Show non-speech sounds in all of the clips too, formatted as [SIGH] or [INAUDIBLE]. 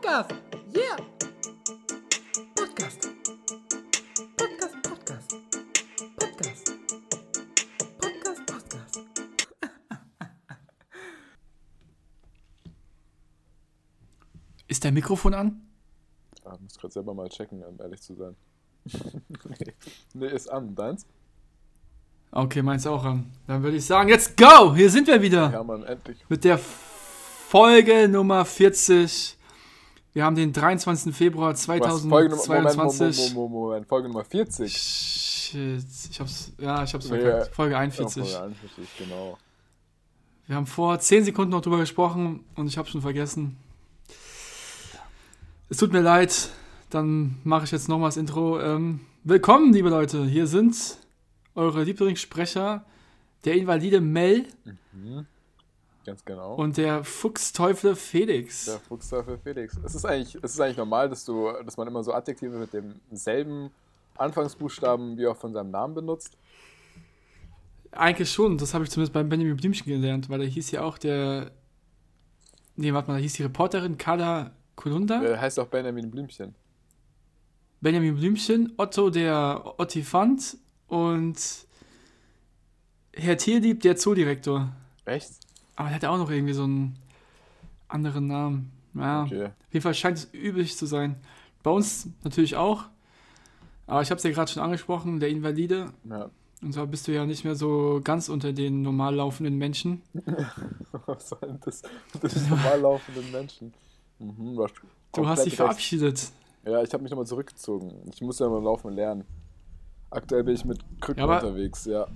Podcast. Yeah. Podcast. Podcast, Podcast. Podcast. Podcast, Podcast. [LAUGHS] Ist dein Mikrofon an? Ah, muss gerade selber mal checken, um ehrlich zu sein. [LAUGHS] nee. nee, ist an. Deins? Okay, meins auch an. Dann würde ich sagen, let's go! Hier sind wir wieder. Ja, Mann, endlich. Mit der Folge Nummer 40. Wir haben den 23. Februar Was? Folge Nummer, Moment, 2022. Moment, Moment, Moment, Folge Nummer 40. Shit, ich hab's, ja, ich hab's Nee, verkackt. Folge Ja, 41. Folge 41, genau. Wir haben vor 10 Sekunden noch drüber gesprochen und ich hab's schon vergessen. Es tut mir leid, dann mache ich jetzt nochmal das Intro. Ähm, willkommen, liebe Leute. Hier sind eure Lieblingssprecher, der Invalide Mel Mhm. Ganz genau. und der Fuchsteufel Felix. der Fuchsteufel Felix. Es ist, eigentlich, es ist eigentlich normal, dass, du, dass man immer so Adjektive mit demselben Anfangsbuchstaben wie auch von seinem Namen benutzt. Eigentlich schon, das habe ich zumindest beim Benjamin Blümchen gelernt, weil da hieß ja auch der. Nee, warte mal, da hieß die Reporterin Carla Kolunda, Der heißt auch Benjamin Blümchen. Benjamin Blümchen, Otto der Ottifant und Herr Tierlieb der Zoodirektor. Echt? Aber der hat ja auch noch irgendwie so einen anderen Namen. Ja, Okay. auf jeden Fall scheint es üblich zu sein. Bei uns natürlich auch. Aber ich habe es ja gerade schon angesprochen, der Invalide. Ja. Und zwar bist du ja nicht mehr so ganz unter den normal laufenden Menschen. [LAUGHS] Was soll denn das? Das ist normal laufenden Menschen. Mhm, du hast, dich recht. verabschiedet. Ja, ich habe mich nochmal zurückgezogen. Ich muss ja mal laufen lernen. Aktuell bin ich mit Krücken Ja, unterwegs, ja.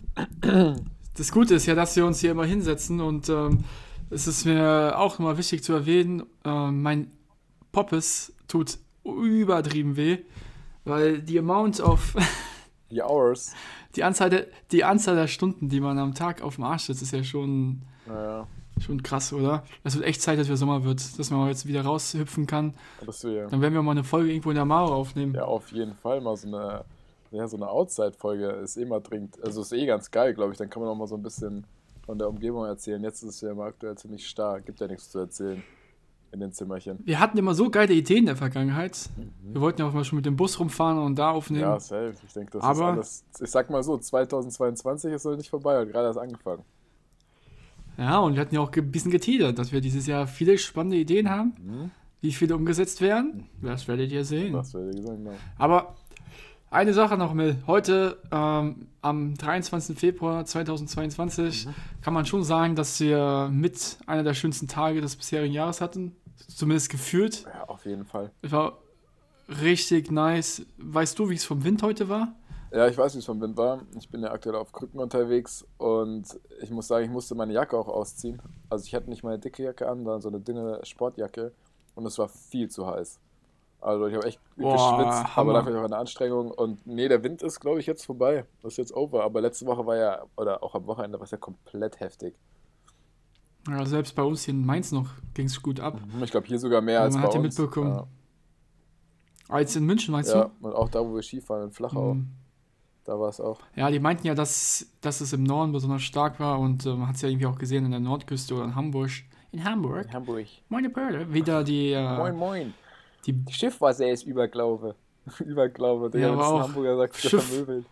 [CLEARS THROAT] Das Gute ist ja, dass wir uns hier immer hinsetzen und ähm, es ist mir auch immer wichtig zu erwähnen, ähm, mein Poppes tut übertrieben weh, weil die Amount of, [LAUGHS] Die Hours. die Anzahl der, die Anzahl der Stunden, die man am Tag auf dem Arsch sitzt, ist ja schon, Naja, schon krass, oder? Es wird echt Zeit, dass wir Sommer wird, dass man jetzt wieder raushüpfen kann. wir Dann werden wir mal eine Folge irgendwo in der Mauer aufnehmen. ja auf jeden Fall mal so eine, ja, so eine Outside-Folge ist eh mal dringend. Also ist eh ganz geil, glaube ich. Dann kann man auch mal so ein bisschen von der Umgebung erzählen. Jetzt ist es ja immer aktuell ziemlich stark. Gibt ja nichts zu erzählen in den Zimmerchen. Wir hatten immer so geile Ideen in der Vergangenheit. Wir wollten ja auch mal schon mit dem Bus rumfahren und da aufnehmen. Ja, safe. Ich denke, das Aber- ist alles. Ich sag mal so, 2022 ist noch nicht vorbei, hat gerade erst angefangen. Ja, und wir hatten ja auch ein bisschen geteasert, dass wir dieses Jahr viele spannende Ideen haben. Mhm. Wie viele umgesetzt werden, das werdet ihr sehen. Das werde ich sagen, genau. Aber eine Sache noch, Mel. Heute, ähm, am 23. Februar 2022, Mhm. kann man schon sagen, dass wir mit einer der schönsten Tage des bisherigen Jahres hatten. Zumindest gefühlt. Ja, auf jeden Fall. Es war richtig nice. Weißt du, wie es vom Wind heute war? Ja, ich weiß, wie es vom Wind war. Ich bin ja aktuell auf Krücken unterwegs und ich muss sagen, ich musste meine Jacke auch ausziehen. Also ich hatte nicht meine dicke Jacke an, sondern so eine dünne Sportjacke und es war viel zu heiß. Also ich habe echt Boah, geschwitzt, Hammer. aber dafür auch eine Anstrengung. Und nee, der Wind ist, glaube ich, jetzt vorbei. Das ist jetzt over. Aber letzte Woche war ja, oder auch am Wochenende war es ja komplett heftig. Ja, selbst bei uns hier in Mainz noch ging es gut ab. Ich glaube, hier sogar mehr Ja, als man bei hat ja uns. mitbekommen. Als in München, meinst Ja, ja, und auch da, wo wir Skifahren in du? Flachau, Mhm. da war es auch. Ja, die meinten ja, dass, dass es im Norden besonders stark war und äh, man hat es ja irgendwie auch gesehen in der Nordküste oder in Hamburg. In Hamburg? Hamburg. Meine Perle. Wieder die, äh, Moin, moin. Die Die Schiffwasser ist Überglaube. [LAUGHS] Überglaube. Der Ja, aber auch Hamburger sagt, Schiff. vermöbelt.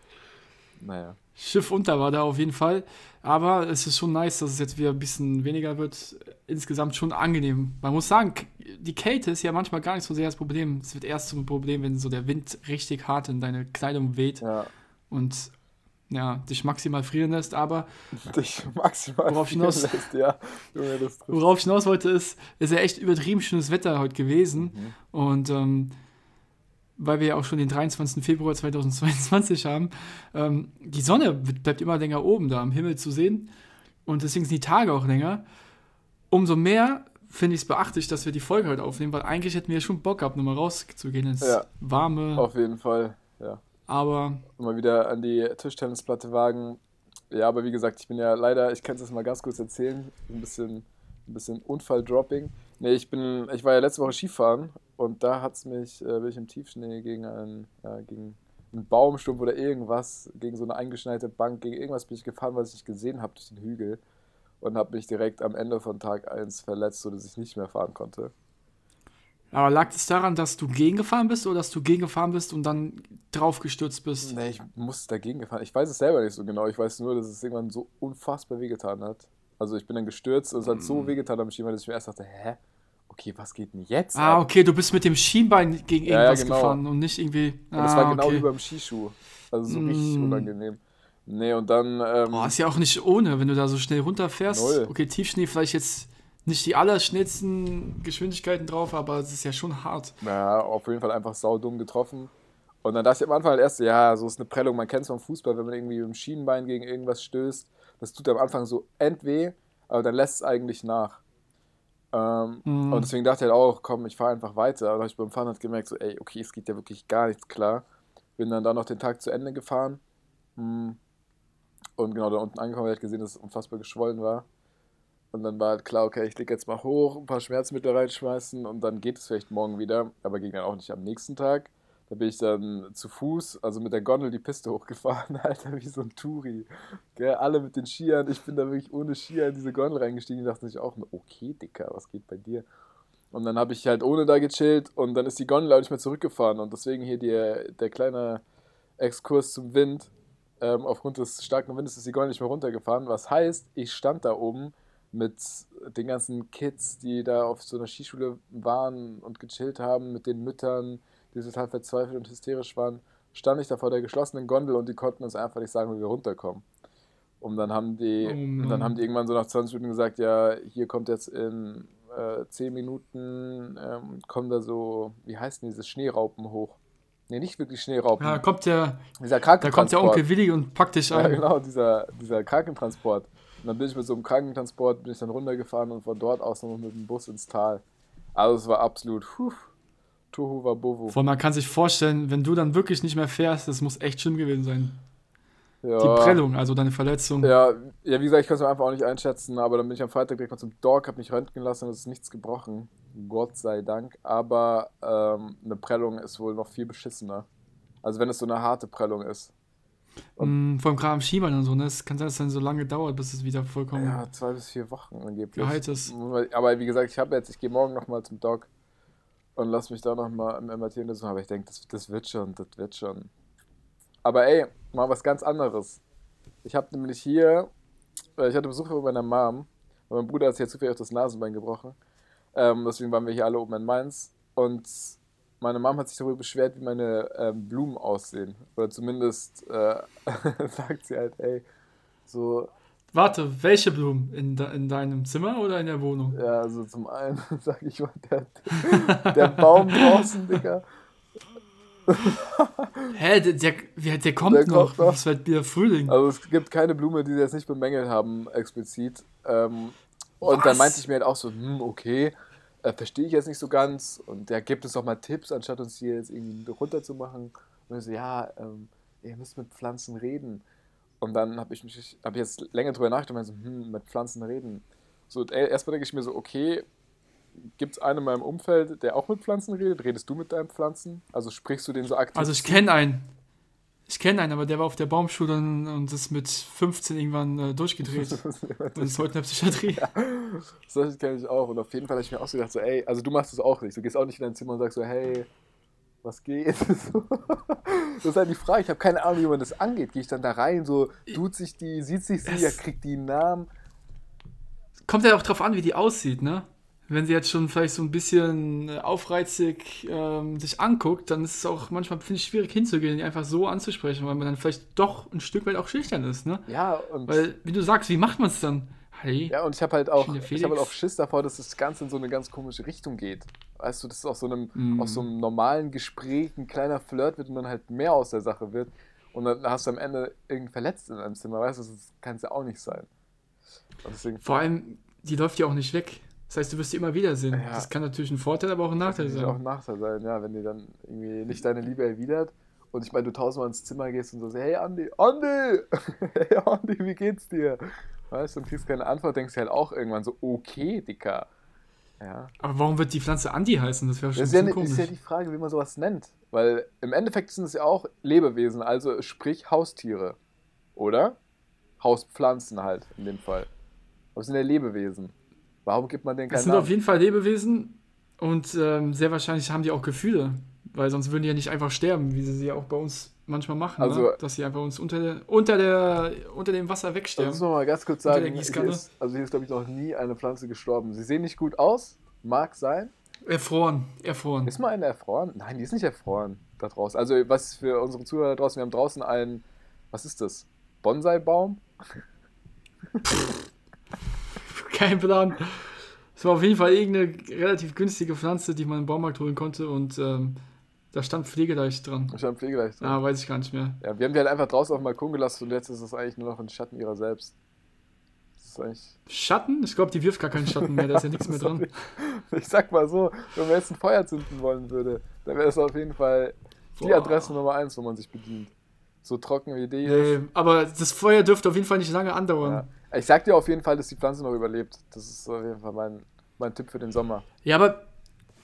Naja. Schiff unter war da auf jeden Fall. Aber es ist schon nice, dass es jetzt wieder ein bisschen weniger wird. Insgesamt schon angenehm. Man muss sagen, die Kälte ist ja manchmal gar nicht so sehr das Problem. Es wird erst zum Problem, wenn so der Wind richtig hart in deine Kleidung weht Ja. und ja, dich maximal frieren lässt. Aber Dich maximal Worauf frieren hinaus- lässt, ja. Junge, das trifft. worauf ich hinaus wollte, ist, ist ja echt übertrieben schönes Wetter heute gewesen. Mhm. Und ähm, weil wir ja auch schon den 23. Februar 2022 [LAUGHS] haben, ähm, die Sonne bleibt immer länger oben da am Himmel zu sehen. Und deswegen sind die Tage auch länger. Umso mehr finde ich es beachtlich, dass wir die Folge heute aufnehmen, weil eigentlich hätten wir schon Bock gehabt, nochmal rauszugehen ins Ja. Warme. Auf jeden Fall, ja. Aber Mal wieder an die Tischtennisplatte wagen. Ja, aber wie gesagt, ich bin ja leider, ich kann es jetzt mal ganz kurz erzählen, ein bisschen, ein bisschen Unfall-Dropping. Nee, ich bin, ich war ja letzte Woche Skifahren und da hat's mich, äh, bin ich im Tiefschnee gegen einen, äh, gegen einen Baumstumpf oder irgendwas, gegen so eine eingeschneite Bank, gegen irgendwas bin ich gefahren, was ich nicht gesehen habe durch den Hügel und habe mich direkt am Ende von Tag 1 verletzt, sodass ich nicht mehr fahren konnte. Aber lag es daran, dass du gegengefahren bist oder dass du gegengefahren bist und dann draufgestürzt bist? Nee, ich musste dagegen gefahren. Ich weiß es selber nicht so genau. Ich weiß nur, dass es irgendwann so unfassbar wehgetan hat. Also ich bin dann gestürzt und es hat Mm. so wehgetan am Schienbein, dass ich mir erst dachte, hä? Okay, was geht denn jetzt? Ah, ab? okay, du bist mit dem Schienbein gegen Ja, ja, irgendwas genau. gefahren und nicht irgendwie. Und das ah, war genau okay. wie beim Skischuh. Also so richtig Mm. unangenehm. Nee, und dann, ähm, Boah, ist ja auch nicht ohne, wenn du da so schnell runterfährst. Null. Okay, Tiefschnee vielleicht jetzt nicht die allerschnellsten Geschwindigkeiten drauf, aber es ist ja schon hart. ja, auf jeden Fall einfach saudumm getroffen. Und dann dachte ich am Anfang halt erst, ja, so ist eine Prellung. Man kennt es vom Fußball, wenn man irgendwie mit dem Schienbein gegen irgendwas stößt. Das tut am Anfang so endweh, aber dann lässt es eigentlich nach. Ähm, Mhm. Und deswegen dachte ich halt auch, komm, ich fahre einfach weiter. Und dann habe ich beim Fahren halt gemerkt, so, ey, okay, es geht ja wirklich gar nichts klar. Bin dann da noch den Tag zu Ende gefahren. Hm. Und genau da unten angekommen, habe ich gesehen, dass es unfassbar geschwollen war. Und dann war halt klar, okay, ich lege jetzt mal hoch, ein paar Schmerzmittel reinschmeißen und dann geht es vielleicht morgen wieder. Aber ging dann auch nicht am nächsten Tag. Da bin ich dann zu Fuß, also mit der Gondel die Piste [LAUGHS] hochgefahren, Alter, wie so ein Touri. Gell, alle mit den Skiern. Ich bin da wirklich ohne Skier in diese Gondel reingestiegen. Die dachten sich auch, okay, Dicker, was geht bei dir? Und dann habe ich halt ohne da gechillt und dann ist die Gondel auch nicht mehr zurückgefahren. Und deswegen hier die, der kleine Exkurs zum Wind. Ähm, aufgrund des starken Windes ist die Gondel nicht mehr runtergefahren. Was heißt, ich stand da oben mit den ganzen Kids, die da auf so einer Skischule waren und gechillt haben, mit den Müttern, die total verzweifelt und hysterisch waren, stand ich da vor der geschlossenen Gondel und die konnten uns einfach nicht sagen, wie wir runterkommen. Und dann haben die, Oh dann haben die irgendwann so nach 20 Minuten gesagt, ja, hier kommt jetzt in äh, 10 Minuten, ähm, kommen da so, wie heißt denn diese Schneeraupen hoch? Nee, nicht wirklich Schneeraupen. Ja, kommt der, dieser da kommt der. Onkel Willi und packt dich Ja, ein. genau, dieser, dieser Krankentransport. Und dann bin ich mit so einem Krankentransport, bin ich dann runtergefahren und von dort aus noch mit dem Bus ins Tal. Also es war absolut, puh, Tohu Wabohu. Vor man kann sich vorstellen, wenn du dann wirklich nicht mehr fährst, das muss echt schlimm gewesen sein. Ja. Die Prellung, also deine Verletzung. Ja, ja, wie gesagt, ich kann es mir einfach auch nicht einschätzen, aber dann bin ich am Freitag direkt mal zum Dog, habe mich röntgen lassen und es ist nichts gebrochen. Gott sei Dank. Aber ähm, eine Prellung ist wohl noch viel beschissener. Also wenn es so eine harte Prellung ist. Mm, vor allem gerade am Schienbein und so, ne? Es kann sein, dass es dann so lange dauert, bis es wieder vollkommen. Ja, zwei bis vier Wochen angeblich. Geheilt ist. Aber wie gesagt, ich habe jetzt, ich gehe morgen nochmal zum Doc und lass mich da nochmal im MRT untersuchen. Aber ich denke, das, das wird schon, das wird schon. Aber ey, mal was ganz anderes. Ich habe nämlich hier, äh, ich hatte Besuch bei meiner Mom. Und mein Bruder hat sich jetzt zufällig auf das Nasenbein gebrochen. Ähm, deswegen waren wir hier alle oben in Mainz. Und meine Mom hat sich darüber beschwert, wie meine ähm, Blumen aussehen. Oder zumindest äh, [LAUGHS] sagt sie halt, ey, so, Warte, welche Blumen? In, de in deinem Zimmer oder in der Wohnung? Ja, also zum einen [LAUGHS] sag ich mal, der, der Baum draußen, Digga. [LAUGHS] Hä, der, der, der kommt Der noch. kommt noch. Es wird wieder Frühling. Also es gibt keine Blume, die sie jetzt nicht bemängelt haben, explizit. Ähm, und dann meinte ich mir halt auch so, hm, okay, äh, verstehe ich jetzt nicht so ganz. Und der gibt uns doch mal Tipps, anstatt uns hier jetzt irgendwie runterzumachen. Und ich so, ja, ähm, ihr müsst mit Pflanzen reden. Und dann habe ich mich, habe jetzt länger drüber nachgedacht und so, hm, mit Pflanzen reden. So, erstmal denke ich mir so, okay, gibt es einen in meinem Umfeld, der auch mit Pflanzen redet? Redest du mit deinen Pflanzen? Also sprichst du den so aktiv? Also ich kenne einen. Ich kenne einen, aber der war auf der Baumschule und, und ist mit 15 irgendwann äh, durchgedreht. [LAUGHS] und ist heute in der Psychiatrie. [LAUGHS] Das kenne ich auch. Und auf jeden Fall habe ich mir auch so gedacht, so, ey, also du machst das auch nicht. Du gehst auch nicht in dein Zimmer und sagst so, hey, was geht? [LAUGHS] Das ist halt die Frage. Ich habe keine Ahnung, wie man das angeht. Gehe ich dann da rein, so, tut sich die, sieht sich sie, ja, kriegt die einen Namen. Kommt ja auch drauf an, wie die aussieht, ne? Wenn sie jetzt schon vielleicht so ein bisschen äh, aufreizig ähm, sich anguckt, dann ist es auch manchmal, finde ich, schwierig hinzugehen, die einfach so anzusprechen, weil man dann vielleicht doch ein Stück weit auch schüchtern ist, ne? Ja, und, Weil, wie du sagst, wie macht man es dann? Hey, ja, und ich habe halt auch, ich habe halt auch Schiss davor, dass das Ganze in so eine ganz komische Richtung geht. Weißt du, dass es aus so einem, Mhm. aus so einem normalen Gespräch ein kleiner Flirt wird und dann halt mehr aus der Sache wird. Und dann hast du am Ende irgendeinen Verletzt in deinem Zimmer, weißt du, das kann es ja auch nicht sein. Vor allem, die läuft ja auch nicht weg. Das heißt, du wirst die immer wiedersehen. Ja. Das kann natürlich ein Vorteil, aber auch ein Nachteil Das kann auch ein sein. Nachteil sein, ja, wenn die dann irgendwie nicht deine Liebe erwidert. Und ich meine, du tausendmal ins Zimmer gehst und so, hey Andi, Andi, [LAUGHS] hey Andi, wie geht's dir? Weißt du, und kriegst keine Antwort, denkst du halt auch irgendwann so, okay, Dicker. Ja. Aber warum wird die Pflanze Andi heißen? Das wäre schon Das ist ja, bisschen ist komisch. ja die Frage, wie man sowas nennt. Weil im Endeffekt sind es ja auch Lebewesen, also sprich Haustiere. Oder? Hauspflanzen halt, in dem Fall. Aber es sind ja Lebewesen. Warum gibt man denen Das keinen sind Namen? auf jeden Fall Lebewesen, Und ähm, sehr wahrscheinlich haben die auch Gefühle, weil sonst würden die ja nicht einfach sterben, wie sie sie ja auch bei uns manchmal machen, Also- ne? dass sie einfach uns unter, der, unter, der, unter dem Wasser Das wegsterben. muss man mal ganz kurz sagen. Hier ist, also hier ist, glaube ich, noch nie eine Pflanze gestorben. Sie sehen nicht gut aus, mag sein. Erfroren, erfroren. Ist mal eine erfroren? Nein, die ist nicht erfroren da draußen. Also was für unsere Zuhörer da draußen, wir haben draußen einen, was ist das? Bonsai-Baum? [LAUGHS] Kein Plan. Es war auf jeden Fall irgendeine relativ günstige Pflanze, die man im Baumarkt holen konnte und ähm, da stand Pflegeleicht dran. Ich habe Pflegeleicht drin. Ah, weiß ich gar nicht mehr. Ja, wir haben die halt einfach draußen auf dem Balkon gelassen und jetzt ist es eigentlich nur noch ein Schatten ihrer selbst. Das ist eigentlich. Schatten? Ich glaube, die wirft gar keinen Schatten mehr, da ist ja nichts mehr [LAUGHS] dran. Ich sag mal so, wenn man jetzt ein Feuer zünden wollen würde, dann wäre es auf jeden Fall die Boah. Adresse Nummer 1, wo man sich bedient. So trocken wie die ist. Nee, aber das Feuer dürfte auf jeden Fall nicht lange andauern. Ja. Ich sag dir auf jeden Fall, dass die Pflanze noch überlebt. Das ist auf jeden Fall mein, mein Tipp für den Sommer. Ja, aber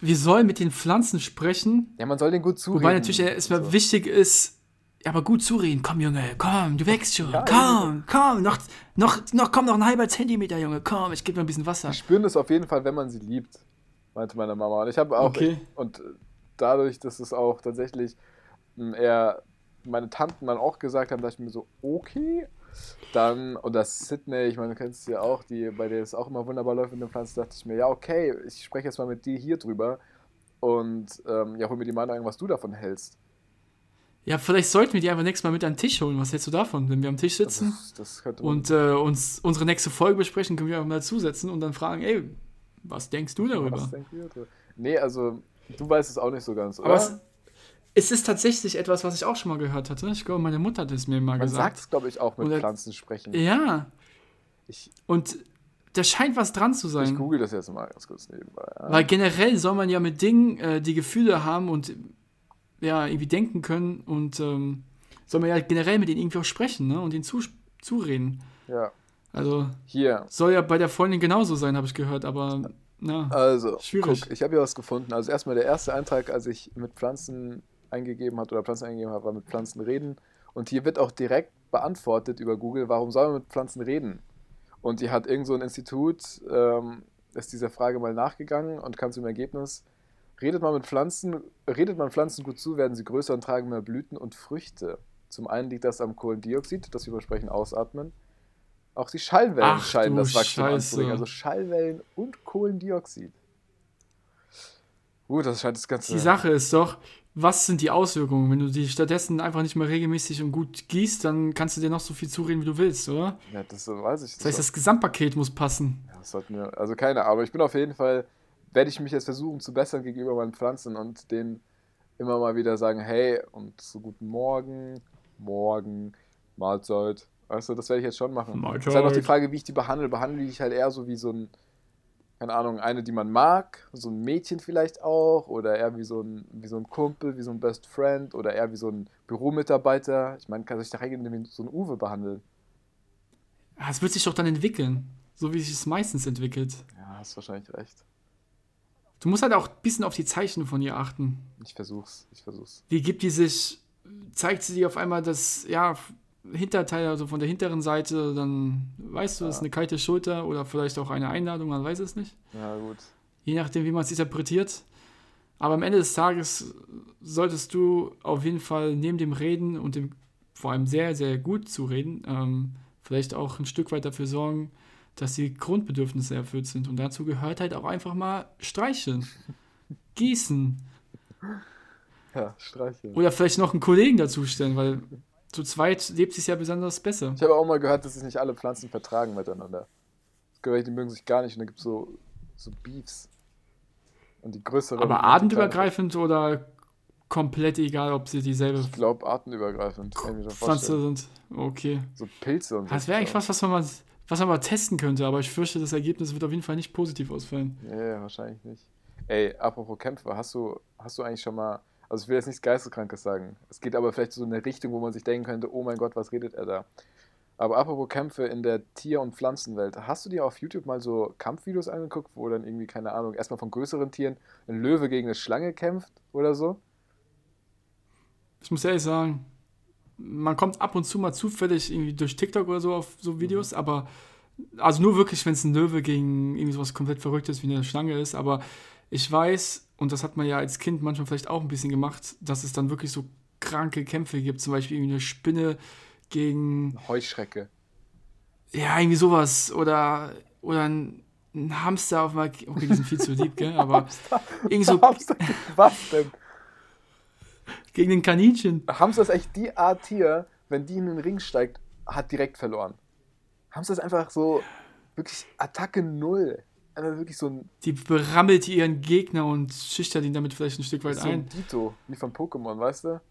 wir sollen mit den Pflanzen sprechen, Ja, man soll den gut zureden. wobei natürlich erstmal So. wichtig ist, aber gut zureden. Komm, Junge, komm, du wächst schon. Ja, komm, komm, noch, noch, noch, komm, noch ein halber Zentimeter, Junge, komm, ich gebe dir ein bisschen Wasser. Die spüren das auf jeden Fall, wenn man sie liebt, meinte meine Mama. Und ich habe auch. Okay. Und dadurch, dass es auch tatsächlich m, eher meine Tanten dann auch gesagt haben, dachte ich mir so, okay. Dann, und das Sydney, ich meine, du kennst sie ja auch, die, bei der es auch immer wunderbar läuft mit den Pflanzen, dachte ich mir, ja, okay, ich spreche jetzt mal mit dir hier drüber. Und ähm, ja, hol mir die Meinung ein, was du davon hältst. Ja, vielleicht sollten wir die einfach nächstes Mal mit an den Tisch holen. Was hältst du davon, wenn wir am Tisch sitzen? Das, das und äh, uns unsere nächste Folge besprechen, können wir einfach mal zusetzen und dann fragen, ey, was denkst du darüber? was denkt ihr drüber? Nee, also, du weißt es auch nicht so ganz, oder? Aber es, es ist tatsächlich etwas, was ich auch schon mal gehört hatte. Ich glaube, meine Mutter hat es mir mal man sagt gesagt. es, glaube ich, auch mit Oder- Pflanzen sprechen. Ja, Ich, und da scheint was dran zu ich sein. google das jetzt mal ganz kurz nebenbei. Ja. Weil generell soll man ja mit Dingen, äh, die Gefühle haben und ja, irgendwie denken können und ähm, soll man ja generell mit denen irgendwie auch sprechen ne? und ihnen zu, zureden. ja. Also Hier, soll ja bei der Freundin genauso sein, habe ich gehört, aber na. Also, Schwierig. guck, ich habe hier was gefunden. Also erstmal der erste Eintrag, als ich mit Pflanzen eingegeben habe oder Pflanzen eingegeben habe, war mit Pflanzen reden. Und hier wird auch direkt beantwortet über Google, warum soll man mit Pflanzen reden? Und die hat irgend so ein Institut, ähm, ist dieser Frage mal nachgegangen und kam zum Ergebnis, redet man mit Pflanzen, redet man Pflanzen gut zu, werden sie größer und tragen mehr Blüten und Früchte. Zum einen liegt das am Kohlendioxid, das wir besprechen, ausatmen. Auch die Schallwellen Ach scheinen das Wachstum anzuregen. Also Schallwellen und Kohlendioxid. Gut, das scheint das Ganze. Die Sache ist doch, was sind die Auswirkungen? Wenn du die stattdessen einfach nicht mehr regelmäßig und gut gießt, dann kannst du dir noch so viel zureden, wie du willst, oder? Ja, das weiß ich Das heißt, das Gesamtpaket muss passen. Ja, das sollten wir, also keine Ahnung. Ich bin auf jeden Fall, werde ich mich jetzt versuchen zu bessern gegenüber meinen Pflanzen und denen immer mal wieder sagen, hey, und so guten Morgen, Morgen, Mahlzeit. Weißt du, das werde ich jetzt schon machen. Mahlzeit. Es ist halt noch die Frage, wie ich die behandle. Behandle ich halt eher so wie so ein, keine Ahnung, eine, die man mag, so ein Mädchen vielleicht auch, oder eher wie so ein, wie so ein Kumpel, wie so ein Best Friend, oder eher wie so ein Büromitarbeiter. Ich meine, kann sich da reingehen, wie so ein Uwe behandeln. Es wird sich doch dann entwickeln. So wie sich es meistens entwickelt. Ja, hast wahrscheinlich recht. Du musst halt auch ein bisschen auf die Zeichen von ihr achten. Ich versuch's, ich versuch's. Wie gibt die sich, zeigt sie dir auf einmal das, ja, Hinterteil, also von der hinteren Seite, dann weißt du, das ist eine kalte Schulter oder vielleicht auch eine Einladung, man weiß es nicht. Ja, gut. Je nachdem, wie man es interpretiert. Aber am Ende des Tages solltest du auf jeden Fall neben dem Reden und dem vor allem sehr, sehr gut zu reden, ähm, vielleicht auch ein Stück weit dafür sorgen, dass die Grundbedürfnisse erfüllt sind. Und dazu gehört halt auch einfach mal streicheln, [LAUGHS] gießen Ja, streicheln. oder vielleicht noch einen Kollegen dazustellen, weil zu zweit lebt es ja besonders besser. Ich habe auch mal gehört, dass sich nicht alle Pflanzen vertragen miteinander. Es gibt welche, die mögen sich gar nicht und dann gibt es so, so Beefs. Und die größere. Aber artenübergreifend oder komplett egal, ob sie dieselbe Ich glaube, artenübergreifend. Kann ich mir schon Pflanze vorstellen. sind. Okay. So Pilze und so. Das wäre eigentlich was, was man mal, was man mal testen könnte, aber ich fürchte, das Ergebnis wird auf jeden Fall nicht positiv ausfallen. Ja, ja, wahrscheinlich nicht. Ey, apropos Kämpfe, hast du, hast du eigentlich schon mal. Also, ich will jetzt nichts Geisteskrankes sagen. Es geht aber vielleicht so in eine Richtung, wo man sich denken könnte: oh mein Gott, was redet er da? Aber apropos Kämpfe in der Tier- und Pflanzenwelt, hast du dir auf YouTube mal so Kampfvideos angeguckt, wo dann irgendwie, keine Ahnung, erstmal von größeren Tieren ein Löwe gegen eine Schlange kämpft oder so? Ich muss ehrlich sagen, man kommt ab und zu mal zufällig irgendwie durch TikTok oder so auf so Videos, aber also nur wirklich, wenn es ein Löwe gegen irgendwie sowas komplett Verrücktes wie eine Schlange ist, aber ich weiß, und das hat man ja als Kind manchmal vielleicht auch ein bisschen gemacht, dass es dann wirklich so kranke Kämpfe gibt, zum Beispiel irgendwie eine Spinne gegen, Heuschrecke. ja, irgendwie sowas, oder, oder ein, ein Hamster auf mal, okay, die sind viel zu lieb, gell, aber [LAUGHS] irgendwie so [LAUGHS] Hamster, was denn? gegen den Kaninchen. Hamster ist echt die Art Tier, wenn die in den Ring steigt, hat direkt verloren. Hamster ist einfach so wirklich Attacke null. Einfach wirklich so ein, Die berammelt ihren Gegner und schüchtert ihn damit vielleicht ein Stück weit so ein. ein Dito, wie von Pokémon, weißt du?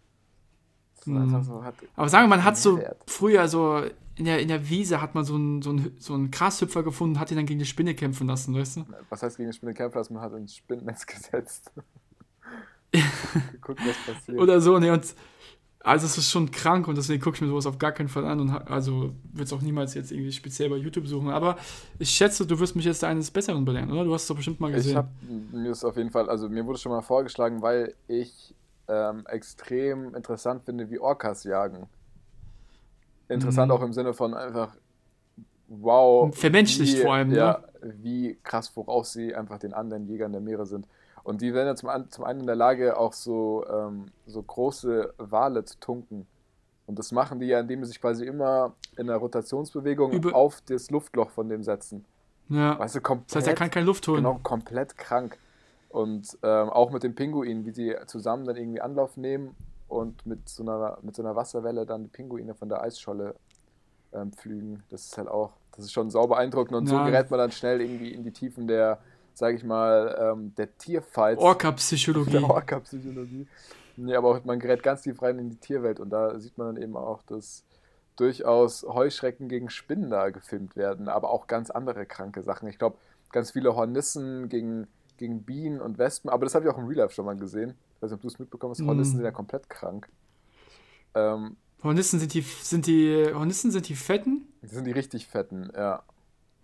So einfach so hat, Aber sagen wir, man hat so früher so in der, in der Wiese hat man so einen, so einen, so einen Grashüpfer gefunden, hat ihn dann gegen die Spinne kämpfen lassen, weißt du? was heißt gegen eine Spinne kämpfen lassen? Man hat ins Spinnennetz [LAUGHS] gesetzt. [LAUGHS] Gucken, was passiert. Oder so, ne? Und also es ist schon krank und deswegen gucke ich mir sowas auf gar keinen Fall an und also würde es auch niemals jetzt irgendwie speziell bei YouTube suchen. Aber ich schätze, du wirst mich jetzt eines Besseren belehren, oder? Du hast es doch bestimmt mal Ich gesehen. habe mir ist auf jeden Fall, also mir wurde schon mal vorgeschlagen, weil ich ähm, extrem interessant finde, wie Orcas jagen. Interessant Mhm. auch im Sinne von einfach, wow. Vermenschlicht vor allem, ne? Ja, wie krass voraus sie einfach den anderen Jägern der Meere sind. Und die werden ja zum, zum einen in der Lage, auch so, ähm, so große Wale zu tunken. Und das machen die ja, indem sie sich quasi immer in einer Rotationsbewegung Über- auf das Luftloch von dem setzen. ja. Weißt du, komplett. Das heißt, er kann keine Luft holen. Genau, komplett krank. Und ähm, auch mit den Pinguinen, wie sie zusammen dann irgendwie Anlauf nehmen und mit so einer, mit so einer Wasserwelle dann die Pinguine von der Eisscholle ähm, pflügen. Das ist halt auch, das ist schon sauber beeindruckend und so Ja. gerät man dann schnell irgendwie in die Tiefen der, sag ich mal, ähm, der Tierfights. Orca-Psychologie. [LAUGHS] Der Orca-Psychologie. Nee, aber auch, man gerät ganz tief rein in die Tierwelt und da sieht man dann eben auch, dass durchaus Heuschrecken gegen Spinnen da gefilmt werden, aber auch ganz andere kranke Sachen. Ich glaube, ganz viele Hornissen gegen, gegen Bienen und Wespen, aber das habe ich auch im Real Life schon mal gesehen. Ich weiß nicht, ob du es mitbekommen hast. Hornissen sind ja komplett krank. Ähm, Hornissen sind die, sind die, Hornissen sind die fetten? die sind die richtig fetten, ja.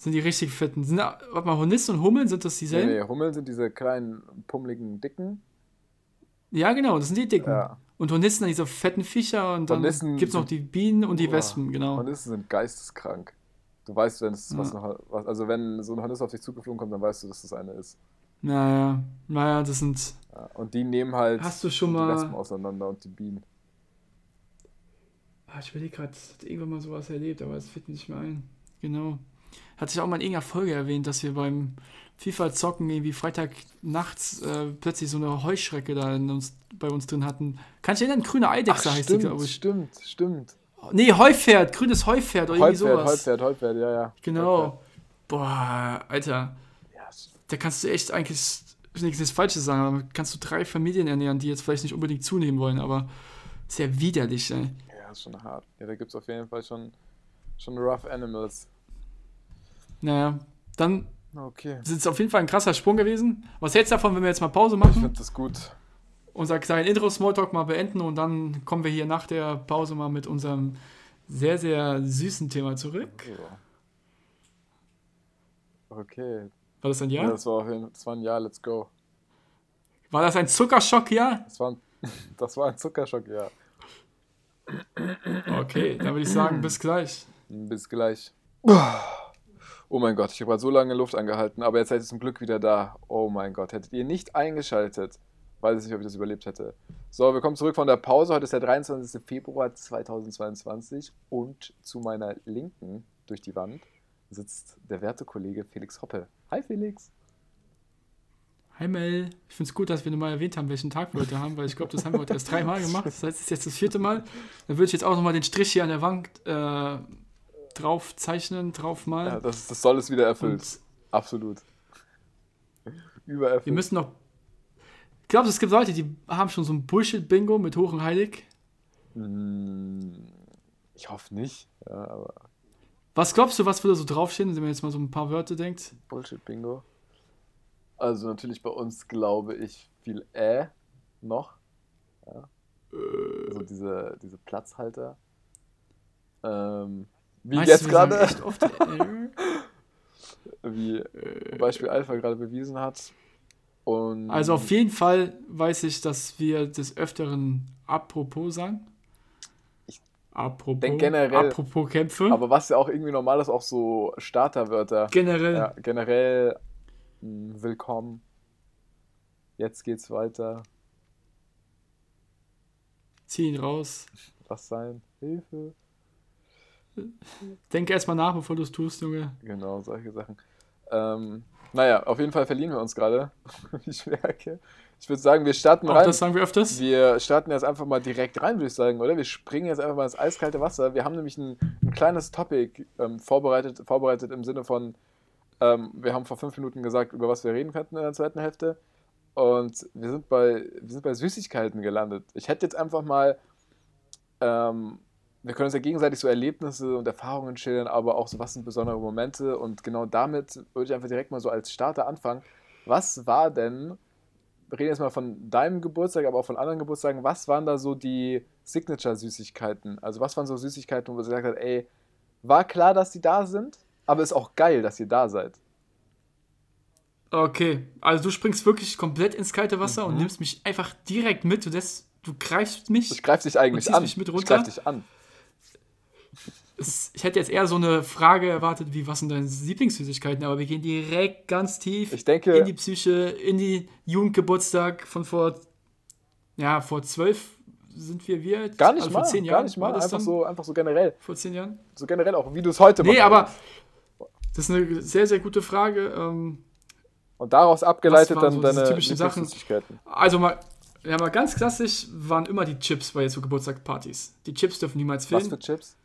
Sind die richtig fetten? Sind, da- warte mal, Hornissen und Hummeln, sind das Nee, dieselben? nee, Hummeln sind diese kleinen, pummeligen, dicken. Ja, genau, das sind die dicken. Ja. Und Hornissen sind diese fetten Viecher und dann Hornissen gibt es noch die Bienen und die Boah, Wespen, genau. Hornissen sind geisteskrank. Du weißt, wenn es was, Ja. noch, was, also wenn so ein Horniss auf dich zugeflogen kommt, dann weißt du, dass das eine ist. Naja, naja, das sind. Ja, und die nehmen halt Hast du schon die mal- Wespen auseinander und die Bienen. Ah, ich überlege gerade, ich hatte irgendwann mal sowas erlebt, aber es fällt mir nicht mehr ein. Genau. Hatte ich auch mal in irgendeiner Folge erwähnt, dass wir beim FIFA-Zocken irgendwie Freitag nachts äh, plötzlich so eine Heuschrecke da in uns, bei uns drin hatten. Kann ich erinnern? Grüne Eidechse heißt die, glaube stimmt, ich. stimmt, stimmt. Nee, Heupferd, grünes Heupferd oder irgendwie Heupferd, sowas. Heupferd, Heupferd, ja, ja. Genau. Boah, Alter. Ja, Da kannst du echt eigentlich nichts das Falsches sagen, aber kannst du drei Familien ernähren, die jetzt vielleicht nicht unbedingt zunehmen wollen, aber sehr widerlich, ey. ja, ist schon hart. Ja, da gibt es auf jeden Fall schon, schon rough Animals. Naja, dann Okay. ist es auf jeden Fall ein krasser Sprung gewesen. Was hältst du davon, wenn wir jetzt mal Pause Ich machen? finde das gut. unser kleinen Intro-Smalltalk mal beenden und dann kommen wir hier nach der Pause mal mit unserem sehr, sehr süßen Thema zurück. Okay. War das ein Ja, Ja? das, war auf jeden, das war ein Ja, let's go. War das ein Zuckerschock, ja? Das war ein, [LAUGHS] das war ein Zuckerschock, ja. Okay, dann würde ich sagen, [CLEARS THROAT] bis gleich. Bis gleich. [CLEARS THROAT] Oh mein Gott, ich habe gerade so lange Luft angehalten, aber jetzt seid ihr zum Glück wieder da. Oh mein Gott, hättet ihr nicht eingeschaltet, weiß ich nicht, ob ich das überlebt hätte. So, wir kommen zurück von der Pause. Heute ist der 23. Februar 2022 und zu meiner Linken durch die Wand sitzt der werte Kollege Felix Hoppe. Hi Felix. Hi Mel, ich finde es gut, dass wir nochmal erwähnt haben, welchen Tag wir heute haben, weil ich glaube, das haben wir heute erst dreimal gemacht. Das heißt, es ist jetzt das vierte Mal. Dann würde ich jetzt auch nochmal den Strich hier an der Wand äh, drauf zeichnen, drauf malen. Ja, das, das soll es wieder erfüllt. Und Absolut. Übererfüllt. wir müssen noch. Ich glaube, es gibt Leute, die haben schon so ein Bullshit-Bingo mit Hoch und Heilig. Hm, Ich hoffe nicht, ja, aber Was glaubst du, was würde so draufstehen, wenn man jetzt mal so ein paar Wörter denkt? Bullshit-Bingo. Also natürlich bei uns glaube ich viel Äh noch. Ja. Also diese, diese Platzhalter. Ähm, wie Meinst jetzt gerade, [LAUGHS] äh, wie zum Beispiel Alpha gerade bewiesen hat. Und Also auf jeden Fall weiß ich, dass wir des Öfteren apropos sagen. Ich Apropos, denk generell- apropos Kämpfe. aber was ja auch irgendwie normal ist, auch so Starterwörter. generell. Ja, generell mh, willkommen. Jetzt geht's weiter. Zieh ihn raus. Was sein? Hilfe. Denk erstmal nach, bevor du es tust, Junge. Genau, solche Sachen. Ähm, naja, auf jeden Fall verlieren wir uns gerade. [LAUGHS] ich merke. Ich würde sagen, wir starten Auch rein. das sagen wir öfters. Wir starten jetzt einfach mal direkt rein, würde ich sagen, oder? Wir springen jetzt einfach mal ins eiskalte Wasser. Wir haben nämlich ein, ein kleines Topic ähm, vorbereitet, vorbereitet im Sinne von, ähm, wir haben vor fünf Minuten gesagt, über was wir reden könnten in der zweiten Hälfte. Und wir sind bei, wir sind bei Süßigkeiten gelandet. Ich hätte jetzt einfach mal, ähm, wir können uns ja gegenseitig so Erlebnisse und Erfahrungen schildern, aber auch so, was sind besondere Momente. Und genau damit würde ich einfach direkt mal so als Starter anfangen. Was war denn wir reden jetzt mal von deinem Geburtstag, aber auch von anderen Geburtstagen. Was waren da so die Signature-Süßigkeiten? Also, was waren so Süßigkeiten, wo du gesagt hast, ey, war klar, dass die da sind, aber ist auch geil, dass ihr da seid? Okay, also du springst wirklich komplett ins kalte Wasser und Mhm. nimmst mich einfach direkt mit. Du, lässt, du greifst mich. Ich greife dich eigentlich Und an. mich mit ich runter? greife dich an. Es- ich hätte jetzt eher so eine Frage erwartet, wie was sind deine Lieblingssüßigkeiten, aber wir gehen direkt ganz tief Ich denke- in die Psyche, in die Jugendgeburtstag von vor, ja, vor zwölf sind wir wir jetzt? Gar nicht Also mal. vor zehn gar Jahren nicht war mal. das Einfach dann? so, einfach so generell. Vor zehn Jahren? So generell auch, wie du es heute Nee, machst. aber das ist eine sehr, sehr gute Frage. Ähm, Und daraus abgeleitet Was dann so deine typischen Sachen? Also mal, ja, mal ganz klassisch waren immer die Chips bei so Geburtstagspartys. Die Chips dürfen niemals Was fehlen. für Chips?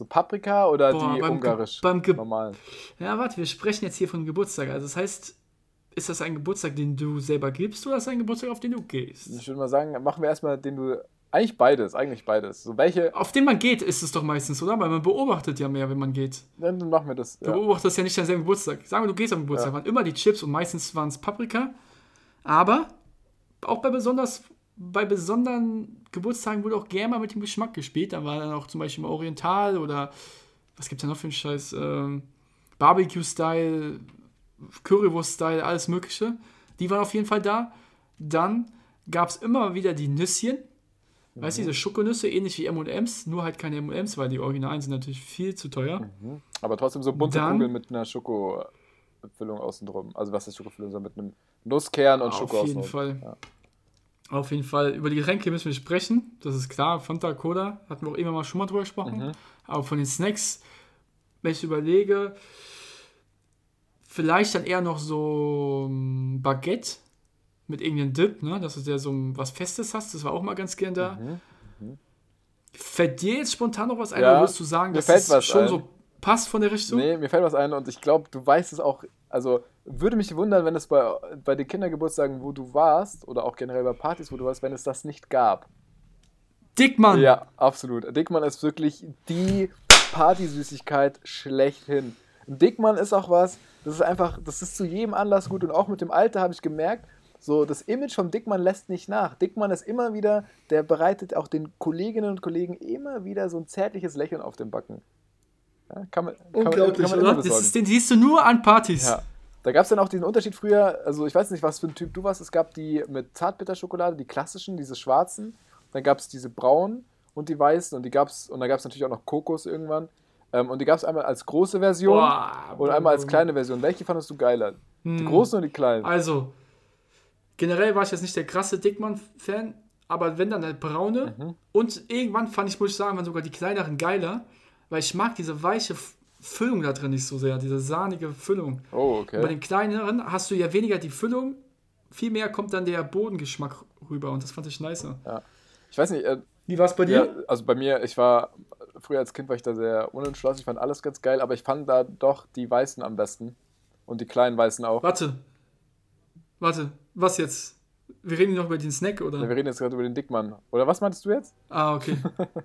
So Paprika oder Boah, die beim Ge- ungarisch beim Ge- normalen? Ja, warte, wir sprechen jetzt hier von Geburtstag. Also das heißt, ist das ein Geburtstag, den du selber gibst oder ist das ein Geburtstag, auf den du gehst? Ich würde mal sagen, machen wir erstmal den du. Eigentlich beides, eigentlich beides. So welche. Auf den man geht, ist es doch meistens, oder? Weil man beobachtet ja mehr, wenn man geht. Dann machen wir das. Du Ja. beobachtest ja nicht deinen selben Geburtstag. Sagen wir, du gehst am Geburtstag, Ja. waren immer die Chips und meistens waren es Paprika. Aber auch bei besonders bei besonderen Geburtstagen wurde auch gerne mal mit dem Geschmack gespielt. Da war dann auch zum Beispiel mal Oriental oder was gibt es da noch für einen Scheiß? Ähm, Barbecue-Style, Currywurst-Style, alles Mögliche. Die waren auf jeden Fall da. Dann gab es immer wieder die Nüsschen. Weißt du, diese Schokonüsse, ähnlich wie M&M's, nur halt keine M&M's, weil die Originalen sind natürlich viel zu teuer. Aber trotzdem so bunte Dann- Kugeln mit einer Schokofüllung außen drum. Also was ist Schokofüllung? So mit einem Nusskern und Schoko Auf jeden Fall. Ja. Auf jeden Fall. Über die Getränke müssen wir sprechen. Das ist klar. Fanta, Cola, hatten wir auch immer mal schon mal drüber gesprochen. Mhm. Aber von den Snacks, wenn ich überlege, vielleicht dann eher noch so ein Baguette mit irgendeinem Dip, ne? dass du ja so was Festes hast. Das war auch mal ganz gern da. Mhm. Fällt dir jetzt spontan noch was ein? Ja, oder würdest du sagen, es was schon ein. so passt von der Richtung? Nee, mir fällt was ein und ich glaube, du weißt es auch. Also würde mich wundern, wenn es bei, bei den Kindergeburtstagen, wo du warst, oder auch generell bei Partys, wo du warst, wenn es das nicht gab. Dickmann! Ja, absolut. Dickmann ist wirklich die Partysüßigkeit schlechthin. Dickmann ist auch was, das ist einfach, das ist zu jedem Anlass gut und auch mit dem Alter habe ich gemerkt, so das Image vom Dickmann lässt nicht nach. Dickmann ist immer wieder, der bereitet auch den Kolleginnen und Kollegen immer wieder so ein zärtliches Lächeln auf den Backen. Ja, kann man, kann man, Unglaublich, kann man oder? Das ist, den siehst du nur an Partys. Ja. Da gab es dann auch diesen Unterschied früher, also ich weiß nicht, was für ein Typ du warst, es gab die mit Zartbitterschokolade, die klassischen, diese schwarzen, dann gab es diese braunen und die weißen und die gab's, und dann gab es natürlich auch noch Kokos irgendwann. Ähm, und die gab es einmal als große Version Boah, und einmal als kleine Version. Welche fandest du geiler? Die Hm. großen oder die kleinen? Also, generell war ich jetzt nicht der krasse Dickmann-Fan, aber wenn dann der braune. Mhm. Und irgendwann fand ich, muss ich sagen, waren sogar die kleineren geiler, weil ich mag diese weiche Füllung da drin nicht so sehr, diese sahnige Füllung. Oh, Bei okay. den kleineren hast du ja weniger die Füllung, viel mehr kommt dann der Bodengeschmack rüber und das fand ich nicer. Ich weiß nicht, äh, Wie war es bei ja, dir? also bei mir, ich war, früher als Kind war ich da sehr unentschlossen, ich fand alles ganz geil, aber ich fand da doch die weißen am besten. Und die kleinen weißen auch. Warte. Warte, was jetzt? Wir reden noch über den Snack, oder? Wir reden jetzt gerade über den Dickmann. Oder was meintest du jetzt? Ah, okay.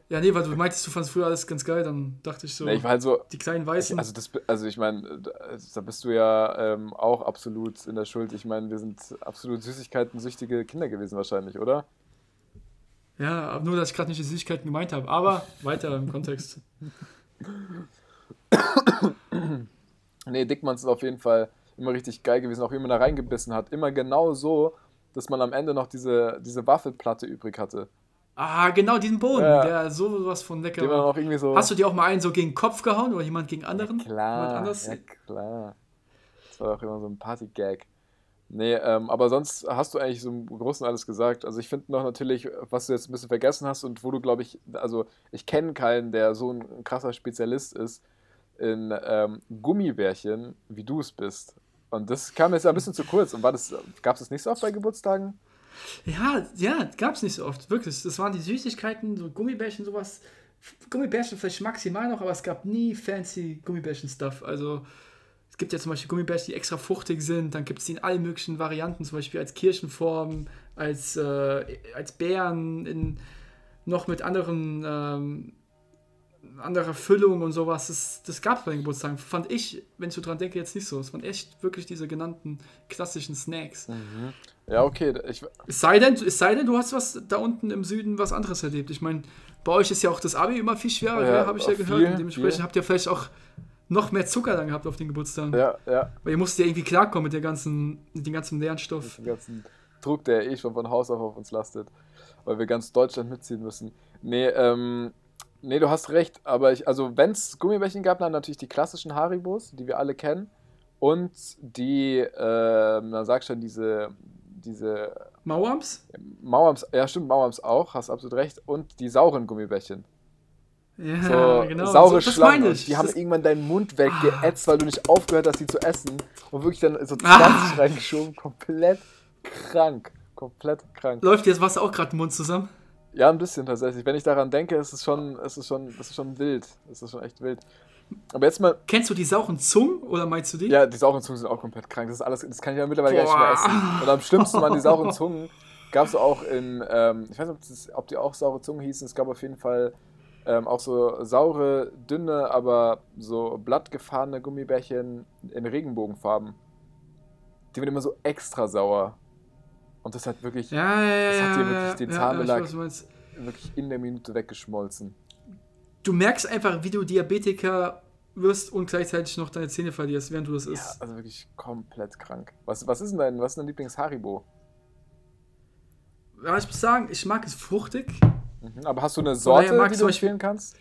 Ja, nee, weil du meintest, du fandest früher alles ganz geil, dann dachte ich so, Nee, ich war halt so, die kleinen Weißen. Also, das, also ich meine, da bist du ja ähm, auch absolut in der Schuld. Ich meine, wir sind absolut Süßigkeiten-süchtige Kinder gewesen wahrscheinlich, oder? Ja, nur, dass ich gerade nicht die Süßigkeiten gemeint habe. Aber weiter im Kontext. Nee, Dickmanns ist auf jeden Fall immer richtig geil gewesen, auch wie man da reingebissen hat. Immer genau so, dass man am Ende noch diese, diese Waffelplatte übrig hatte. Ah, genau, diesen Boden, Ja. der sowas von lecker Den war. auch irgendwie so. Hast du dir auch mal einen so gegen den Kopf gehauen oder jemand gegen anderen? Jemand Klar, ja klar. Das war auch immer so ein Party-Gag. Nee, ähm, aber sonst hast du eigentlich so im Großen alles gesagt. Also ich finde noch natürlich, was du jetzt ein bisschen vergessen hast und wo du, glaube ich, also ich kenne keinen, der so ein krasser Spezialist ist in ähm, Gummibärchen, wie du es bist. Und das kam jetzt ein bisschen zu kurz. Und das, gab es das nicht so oft bei Geburtstagen? Ja, ja, gab es nicht so oft, wirklich. Das waren die Süßigkeiten, so Gummibärchen, sowas. Gummibärchen vielleicht maximal noch, aber es gab nie fancy Gummibärchen-Stuff. Also es gibt ja zum Beispiel Gummibärchen, die extra fruchtig sind. Dann gibt es die in allen möglichen Varianten, zum Beispiel als Kirchenform, als, äh, als Beeren, in, noch mit anderen, ähm, anderer Füllung und sowas. Das, das gab es bei den Geburtstagen. Fand ich, wenn ich so dran denke, jetzt nicht so. Es waren echt wirklich diese genannten klassischen Snacks. Ja, okay. Ich, Es sei, denn, es sei denn, du hast was da unten im Süden was anderes erlebt. Ich meine, bei euch ist ja auch das Abi immer viel schwerer, Ja, ja, habe ich ja viel, gehört. Und dementsprechend viel. habt ihr vielleicht auch noch mehr Zucker dann gehabt auf den Geburtstagen. ja, ja. Weil ihr musstet ja irgendwie klarkommen mit, der ganzen, mit dem ganzen Nährstoff. Den ganzen Druck, der eh schon von Haus auf auf uns lastet. Weil wir ganz Deutschland mitziehen müssen. Nee, ähm, nee, du hast recht. Aber ich, also wenn es Gummibärchen gab, dann natürlich die klassischen Haribos, die wir alle kennen. Und die, ähm, na sag schon, diese, diese Mauams? Mauams, ja stimmt, Mauams auch, hast absolut recht. Und die sauren Gummibärchen. Ja, So genau. saure so, das Schlangen. die haben das, irgendwann deinen Mund weggeätzt, weil du nicht aufgehört hast, die zu essen. Und wirklich dann so 20 Ah. reingeschoben. Komplett krank. Komplett krank. läuft dir das Wasser auch gerade im Mund zusammen? Ja, ein bisschen tatsächlich. Wenn ich daran denke, ist es schon, ist es schon, ist es schon wild. Ist es schon echt wild. Aber jetzt mal, Kennst du die sauren Zungen oder meinst du die? ja, die sauren Zungen sind auch komplett krank. Das ist alles, das kann ich ja mittlerweile gar nicht mehr Boah. essen. Und am schlimmsten waren die sauren Zungen. Gab es auch in, ähm, ich weiß nicht, ob, das, ob die auch saure Zungen hießen. Es gab auf jeden Fall ähm, auch so saure, dünne, aber so blattgefahrene Gummibärchen in Regenbogenfarben. Die werden immer so extra sauer. Und das hat wirklich, Ja, ja, ja. Das hat ja, dir wirklich ja, den ja, Zahnbelag- ja, weiß, wirklich in der Minute weggeschmolzen. Du merkst einfach, wie du Diabetiker wirst und gleichzeitig noch deine Zähne verlierst, während du das Ja, isst. also wirklich komplett krank. Was, was ist denn dein, was ist dein Lieblings-Haribo? Ja, ich muss sagen, ich mag es fruchtig. Mhm. Aber hast du eine Sorte, die du Beispiel- empfehlen kannst?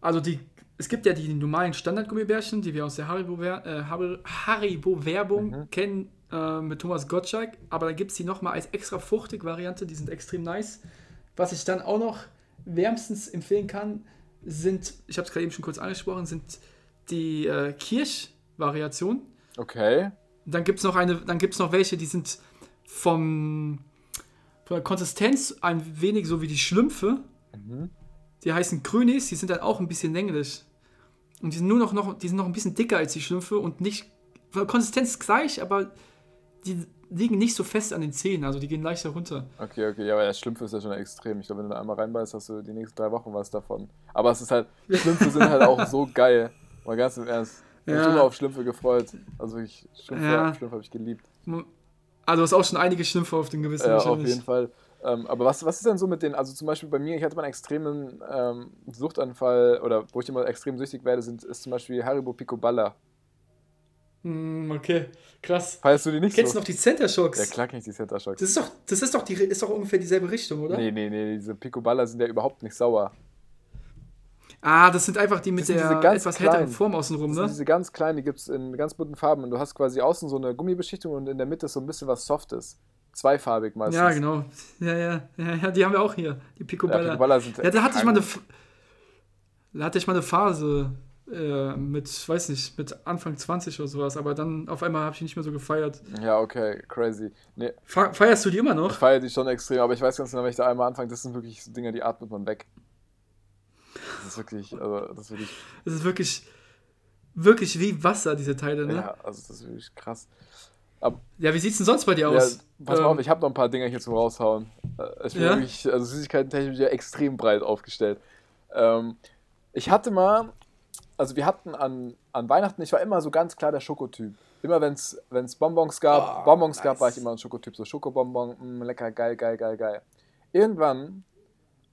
Also die, es gibt ja die normalen Standard-Gummibärchen, die wir aus der äh, Hari- Haribo-Werbung Mhm. kennen, äh, mit Thomas Gottschalk. Aber dann gibt es die nochmal als extra fruchtig Variante, die sind extrem nice. Was ich dann auch noch wärmstens empfehlen kann, sind, ich habe es gerade eben schon kurz angesprochen, sind die äh, Kirsch-Variationen. Okay. Dann gibt es noch eine, dann gibt es noch welche, die sind vom, von der Konsistenz ein wenig so wie die Schlümpfe. Mhm. Die heißen Grünis, die sind dann auch ein bisschen länglich. Und die sind nur noch, noch, die sind noch ein bisschen dicker als die Schlümpfe und nicht, von der Konsistenz gleich, aber die liegen nicht so fest an den Zähnen, also die gehen leichter runter. Okay, okay, ja, aber das Schlümpfe ist ja schon extrem. Ich glaube, wenn du da einmal reinbeißt, hast du die nächsten drei Wochen was davon. Aber es ist halt, Schlümpfe sind halt auch so geil. Mal ganz im Ernst. Ich habe Ja. mich immer auf Schlümpfe gefreut. Also ich, Schlümpfe, Ja. Schlümpfe habe ich geliebt. Also du hast auch schon einige Schlümpfe auf den Gewissen Ja, auf jeden Fall. Ähm, aber was, was ist denn so mit den, also zum Beispiel bei mir, ich hatte mal einen extremen ähm, Suchtanfall oder wo ich immer extrem süchtig werde, sind, ist zum Beispiel Haribo Picoballa. Hm, okay, krass. Feierst du die nicht Kennst so? du noch die Center Shocks? Ja, klar kenn ich die Center Shocks. Das ist doch, das ist doch, die, ist doch ungefähr dieselbe Richtung, oder? Nee, nee, nee, diese Picoballa sind ja überhaupt nicht sauer. Ah, das sind einfach die mit der etwas härteren. Form außenrum, Das sind ne? diese ganz kleinen, die gibt es in ganz bunten Farben. Und du hast quasi außen so eine Gummibeschichtung und in der Mitte so ein bisschen was Softes. Zweifarbig meistens. Ja, genau. Ja, ja, ja, ja, die haben wir auch hier, die Ja, Picoballa. Picoballa sind Ja, da hatte ich mal eine, da hatte ich mal eine Phase äh, mit, weiß nicht, mit Anfang 20 oder sowas, aber dann auf einmal habe ich nicht mehr so gefeiert. Ja, okay, crazy. Nee, Fe- Feierst du die immer ich noch? feiere die schon extrem, aber ich weiß ganz genau, wenn ich da einmal anfange, das sind wirklich so Dinge, die atmet man weg. Das ist wirklich, also das ist wirklich, Das ist wirklich, wirklich wie Wasser, diese Teile, ne? Ja, ja, also das ist wirklich krass. wie sieht's denn sonst bei dir Ja, aus? pass mal Ähm, auf, ich habe noch ein paar Dinger hier zum raushauen. Äh, Ich bin Ja? wirklich, also Süßigkeiten-technisch ja extrem breit aufgestellt. Ähm, ich hatte mal, also wir hatten an, an Weihnachten, ich war immer so ganz klar der Schokotyp. Immer wenn es Bonbons gab, Oh, Bonbons gab, war ich nice. immer ein Schokotyp. So Schokobonbon, mh, lecker, geil, geil, geil, geil. Irgendwann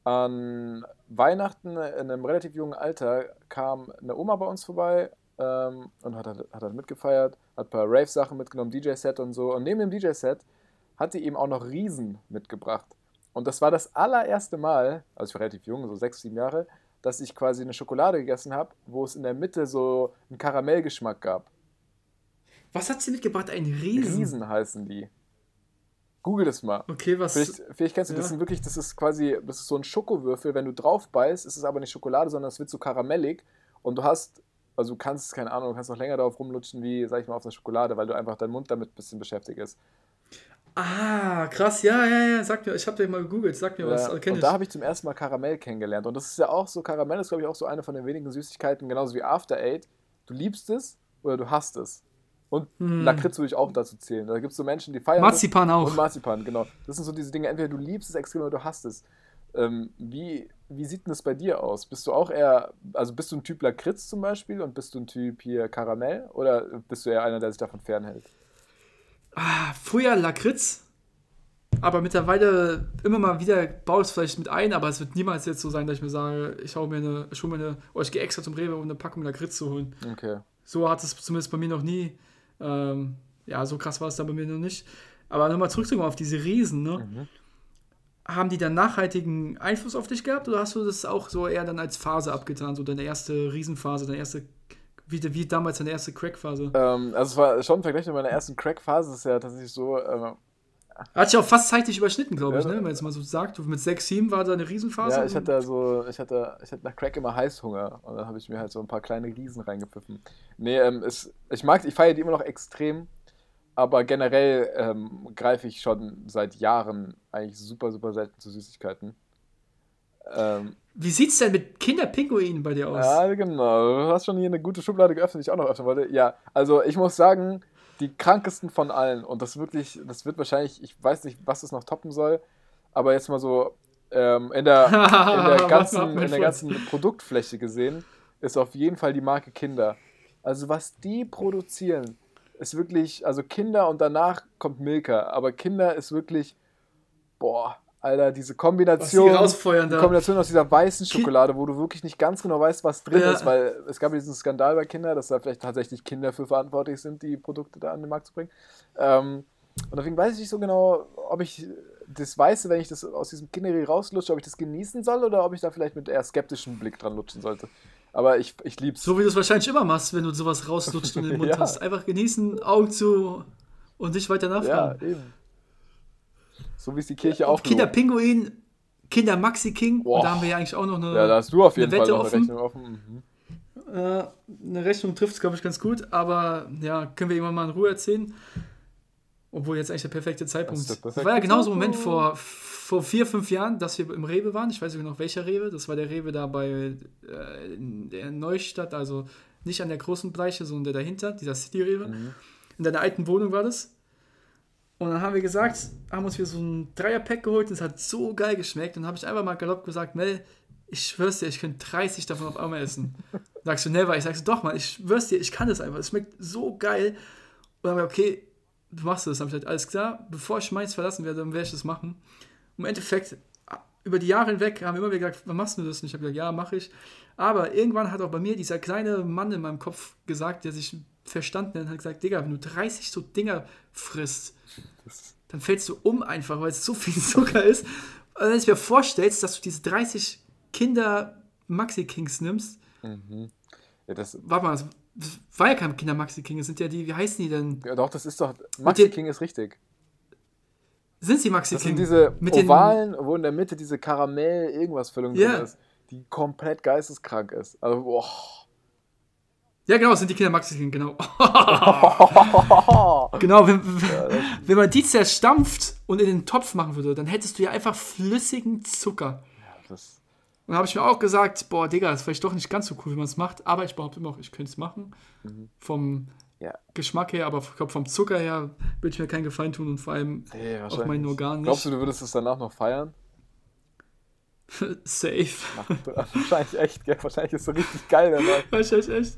an Weihnachten in einem relativ jungen Alter kam eine Oma bei uns vorbei ähm, und hat, hat, halt mitgefeiert, hat ein paar Rave-Sachen mitgenommen, DJ-Set und so. Und neben dem DJ-Set hat die eben auch noch Riesen mitgebracht. Und das war das allererste Mal, also ich war relativ jung, so sechs, sieben Jahre, dass ich quasi eine Schokolade gegessen habe, wo es in der Mitte so einen Karamellgeschmack gab. Was hat sie mitgebracht? Ein Riesen. Riesen heißen die. Google das mal. Okay, was. Vielleicht, vielleicht kennst du, das Ja. sind wirklich, das ist quasi, das ist so ein Schokowürfel, wenn du drauf beißt, ist es aber nicht Schokolade, sondern es wird so karamellig und du hast, also du kannst, keine Ahnung, du kannst noch länger darauf rumlutschen, wie, sag ich mal, auf der Schokolade, weil du einfach dein Mund damit ein bisschen beschäftigt ist. Ah, krass, ja, ja, ja. Sag mir, ich habe den mal gegoogelt, sag mir was. Ja, Also, kenn und ich. da habe ich zum ersten Mal Karamell kennengelernt. Und das ist ja auch so, Karamell ist, glaube ich, auch so eine von den wenigen Süßigkeiten, genauso wie After Eight. Du liebst es oder du hasst es. Und Hm. Lakritz würde ich auch dazu zählen. Da gibt es so Menschen, die feiern Marzipan auch. Und Marzipan, genau. Das sind so diese Dinge, entweder du liebst es extrem oder du hasst es. Ähm, wie, wie sieht denn das bei dir aus? Bist du auch eher, also bist du ein Typ Lakritz zum Beispiel und bist du ein Typ hier Karamell oder bist du eher einer, der sich davon fernhält? Ah, früher Lakritz, aber mittlerweile immer mal wieder baue ich es vielleicht mit ein, aber es wird niemals jetzt so sein, dass ich mir sage, ich hau mir eine, ich hol mir eine, oder ich gehe extra zum Rewe, um eine Packung Lakritz zu holen. Okay. So hat es zumindest bei mir noch nie, ähm, ja, so krass war es da bei mir noch nicht. Aber nochmal zurückzukommen auf diese Riesen, ne? Mhm. Haben die dann nachhaltigen Einfluss auf dich gehabt oder hast du das auch so eher dann als Phase abgetan, so deine erste Riesenphase, deine erste, wie, wie damals deine erste Crack-Phase? Ähm, also es war schon im Vergleich mit meiner ersten Crack-Phase, ist ja tatsächlich so, ähm, Hat sich auch fast zeitlich überschnitten, glaube ich, Ja. ne? wenn man jetzt mal so sagt. Mit 6, 7 war da eine Riesenphase. Ja, ich hatte so, ich hatte, ich hatte nach Crack immer Heißhunger und dann habe ich mir halt so ein paar kleine Riesen reingepfiffen. Nee, ähm, es, ich mag, ich feiere die immer noch extrem, aber generell ähm, greife ich schon seit Jahren eigentlich super, super selten zu Süßigkeiten. Ähm, Wie sieht's denn mit Kinderpinguinen bei dir aus? ja, genau. Du hast schon hier eine gute Schublade geöffnet, die ich auch noch öffnen wollte. Ja, also ich muss sagen, die krankesten von allen und das wirklich, das wird wahrscheinlich, ich weiß nicht, was das noch toppen soll, aber jetzt mal so ähm, in der, in der [LAUGHS] ganzen, in der ganzen Produktfläche gesehen, ist auf jeden Fall die Marke Kinder. Also was die produzieren, ist wirklich, also Kinder und danach kommt Milka, aber Kinder ist wirklich, boah, Alter, diese Kombination, die. Kombination aus dieser weißen Schokolade, wo du wirklich nicht ganz genau weißt, was drin Ja. ist, weil es gab ja diesen Skandal bei Kinder, dass da vielleicht tatsächlich Kinder für verantwortlich sind, die Produkte da an den Markt zu bringen. Ähm, und deswegen weiß ich nicht so genau, ob ich das Weiße, wenn ich das aus diesem Kinderriegel rauslutsche, ob ich das genießen soll oder ob ich da vielleicht mit eher skeptischem Blick dran lutschen sollte. Aber ich, ich lieb's. So wie du es wahrscheinlich immer machst, wenn du sowas rauslutscht und in den Mund [LAUGHS] Ja. hast. Einfach genießen, Augen zu und nicht weiter ja, nachfragen. eben. So wie es die Kirche auch Kinderpinguin, Kinder Maxi King. Boah. Und da haben wir ja eigentlich auch noch eine, Ja, da hast du auf jeden eine Fall Wette noch eine offen. Rechnung offen. Mhm. äh, eine Rechnung trifft es, glaube ich, ganz gut. Aber ja, können wir irgendwann mal in Ruhe erzählen. Obwohl jetzt eigentlich der perfekte Zeitpunkt. Das ist Das, war ja genau so ein Moment vor, vor vier, fünf Jahren, dass wir im Rewe waren. Ich weiß nicht noch welcher Rewe. Das war der Rewe da bei äh, in der Neustadt, also nicht an der großen Bleiche, sondern der dahinter, dieser City-Rewe. Mhm. In deiner alten Wohnung war das. Und dann haben wir gesagt, haben uns wieder so ein Dreierpack geholt und es hat so geil geschmeckt. Und dann habe ich einfach mal galopp gesagt, Mel, ich schwör's dir, ich könnte 30 davon auf einmal essen. Sagst du, never. Ich sagst du, doch mal, ich schwör's dir, ich kann das einfach. Es schmeckt so geil. Und dann haben wir, okay, du machst das. Dann habe ich gesagt, alles klar, bevor ich meins verlassen werde, dann werde ich das machen. Im Endeffekt, über die Jahre hinweg haben wir immer wieder gesagt, wann machst du das? Und ich habe gesagt, ja, mache ich. Aber irgendwann hat auch bei mir dieser kleine Mann in meinem Kopf gesagt, der sich verstanden hat, hat gesagt, Digga, wenn du 30 so Dinger frisst, dann fällst du um einfach, weil es so viel [LAUGHS] Zucker ist. Und wenn du dir vorstellst, dass du diese 30 Kinder Maxi Kings nimmst, Mhm. Ja, das, warte mal, das das war ja kein Kinder Maxi King, das sind ja die, wie heißen die denn? ja, doch, das ist doch. Maxi King ist richtig. Sind sie Maxi Das King? sind diese Mit den- Ovalen, wo in der Mitte diese Karamell-Irgendwas-Füllung Ja. drin ist, die komplett geisteskrank ist. Also, boah. Ja, genau, das sind die Kinder Maxi King, genau. [LAUGHS] genau, wenn, wenn man die zerstampft und in den Topf machen würde, dann hättest du ja einfach flüssigen Zucker. Das, Und da habe ich mir auch gesagt, boah, Digga, das ist vielleicht doch nicht ganz so cool, wie man es macht, aber ich behaupte immer auch, ich könnte es machen. Vom ja. Geschmack her, aber ich glaube, vom Zucker her würde ich mir keinen Gefallen tun und vor allem Nee, auch meinen. Organen nicht. Glaubst du, du würdest es danach noch feiern? [LAUGHS] Safe. [LAUGHS] wahrscheinlich echt, gell? Wahrscheinlich ist es so richtig geil dabei. Wahrscheinlich echt.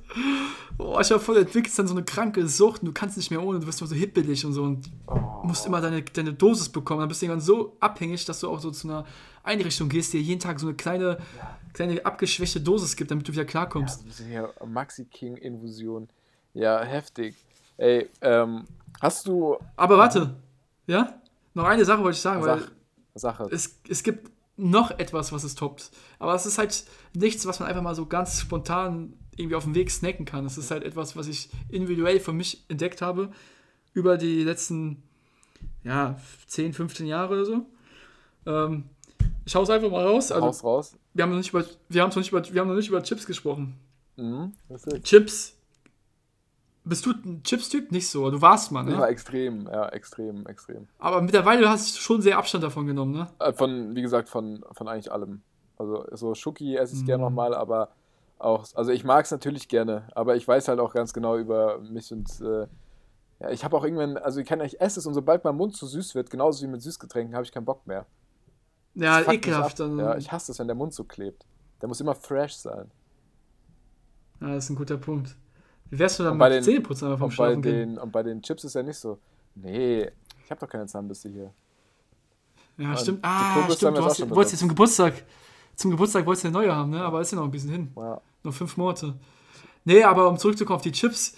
Boah, ich habe voll, du entwickelst dann so eine kranke Sucht und du kannst nicht mehr ohne, du wirst immer so hippelig und so und Oh. musst immer deine, deine Dosis bekommen. Dann bist du irgendwann so abhängig, dass du auch so zu einer Einrichtung gehst, die dir jeden Tag so eine kleine, kleine abgeschwächte Dosis gibt, damit du wieder klarkommst. Ja Maxi King Infusion. Ja, heftig. Ey, ähm, hast du. Aber warte, ja? Noch eine Sache wollte ich sagen, weil Sach, Sache. es, es gibt noch etwas, was es toppt. Aber es ist halt nichts, was man einfach mal so ganz spontan irgendwie auf dem Weg snacken kann. Das ist halt etwas, was ich individuell für mich entdeckt habe über die letzten ja, 10, 15 Jahre oder so. Ähm, ich hau's einfach mal raus. Also, Raus, raus. wir haben noch nicht über, wir haben noch nicht über, wir haben noch nicht über Chips gesprochen. Mhm. Chips. Bist du ein Chips-Typ? Nicht so. Du warst mal, ja, ne? extrem, ja, extrem, extrem. Aber mittlerweile hast du schon sehr Abstand davon genommen, ne? Äh, Von, wie gesagt, von, von eigentlich allem. Also so Schoki esse ich gerne Mhm. nochmal, aber auch, also ich mag es natürlich gerne, aber ich weiß halt auch ganz genau über mich und äh, ja, ich habe auch irgendwann, also ich kann ich esse es und sobald mein Mund zu süß wird, genauso wie mit Süßgetränken, habe ich keinen Bock mehr. Ja, ekelhaft. Dann, Ja, ich hasse es, wenn der Mund so klebt. Der muss immer fresh sein. Ja, das ist ein guter Punkt. Wie wärst du dann bei mit den- Zähneputzen einfach vom Und bei, Schlafen gehen? den, und bei den Chips ist ja nicht so. Nee, ich habe doch keine Zahnbürste hier. Ja, und stimmt. Ah, stimmt. Du hast, wolltest ja zum Geburtstag. Zum Geburtstag wolltest du eine neue haben, ne? Aber ist ja noch ein bisschen hin. Ja. Noch fünf Monate. Nee, aber um zurückzukommen auf die Chips,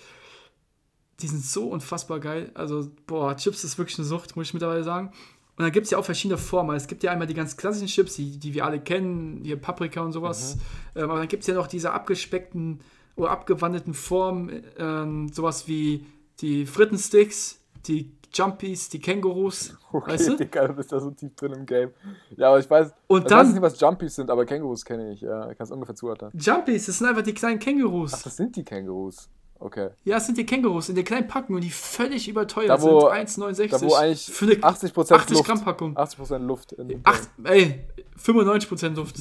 die sind so unfassbar geil. Also, boah, Chips ist wirklich eine Sucht, muss ich mittlerweile sagen. Und dann gibt es ja auch verschiedene Formen. Es gibt ja einmal die ganz klassischen Chips, die, die wir alle kennen, hier Paprika und sowas. Mhm. Ähm, aber dann gibt es ja noch diese abgespeckten oder abgewandelten Formen, ähm, sowas wie die Frittensticks, die Jumpies, die Kängurus. Okay, Weißt du? Digga, du bist da so tief drin im Game. Ja, aber ich weiß, Und ich dann- weiß nicht, was Jumpies sind, aber Kängurus kenne ich. Ja, ich kann es ungefähr zuordnen. Jumpies, das sind einfach die kleinen Kängurus. Ach, das sind die Kängurus. Okay. Ja, es sind die Kängurus in der kleinen Packung und die völlig überteuert Da, wo- sind. 1,69. Da wo eigentlich für eine 80% 80 Luft. Gramm Packung. 80% Luft. In Acht, ey, 95% Luft.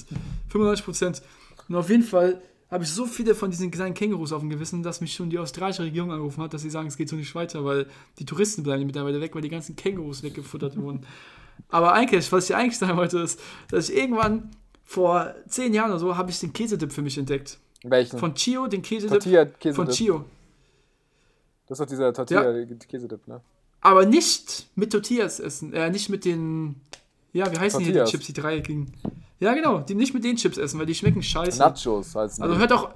95%. Und auf jeden Fall habe ich so viele von diesen kleinen Kängurus auf dem Gewissen, dass mich schon die australische Regierung angerufen hat, dass sie sagen, es geht so nicht weiter, weil die Touristen bleiben mittlerweile weg, weil die ganzen Kängurus weggefuttert wurden. [LAUGHS] Aber eigentlich, was ich eigentlich sagen wollte, ist, dass ich irgendwann vor zehn Jahren oder so habe ich den Käsedip für mich entdeckt. Welchen? Von Chio, den Käsedip Tortilla von Käsedip. Chio. Das ist doch dieser Tortilla Käsedip, ne? Aber nicht mit Tortillas essen. Äh, nicht mit den. Ja, wie heißen hier Tortillas. die Chips, die dreieckigen? Ja, genau. Die nicht mit den Chips essen, weil die schmecken scheiße. Nachos heißen also hört auch.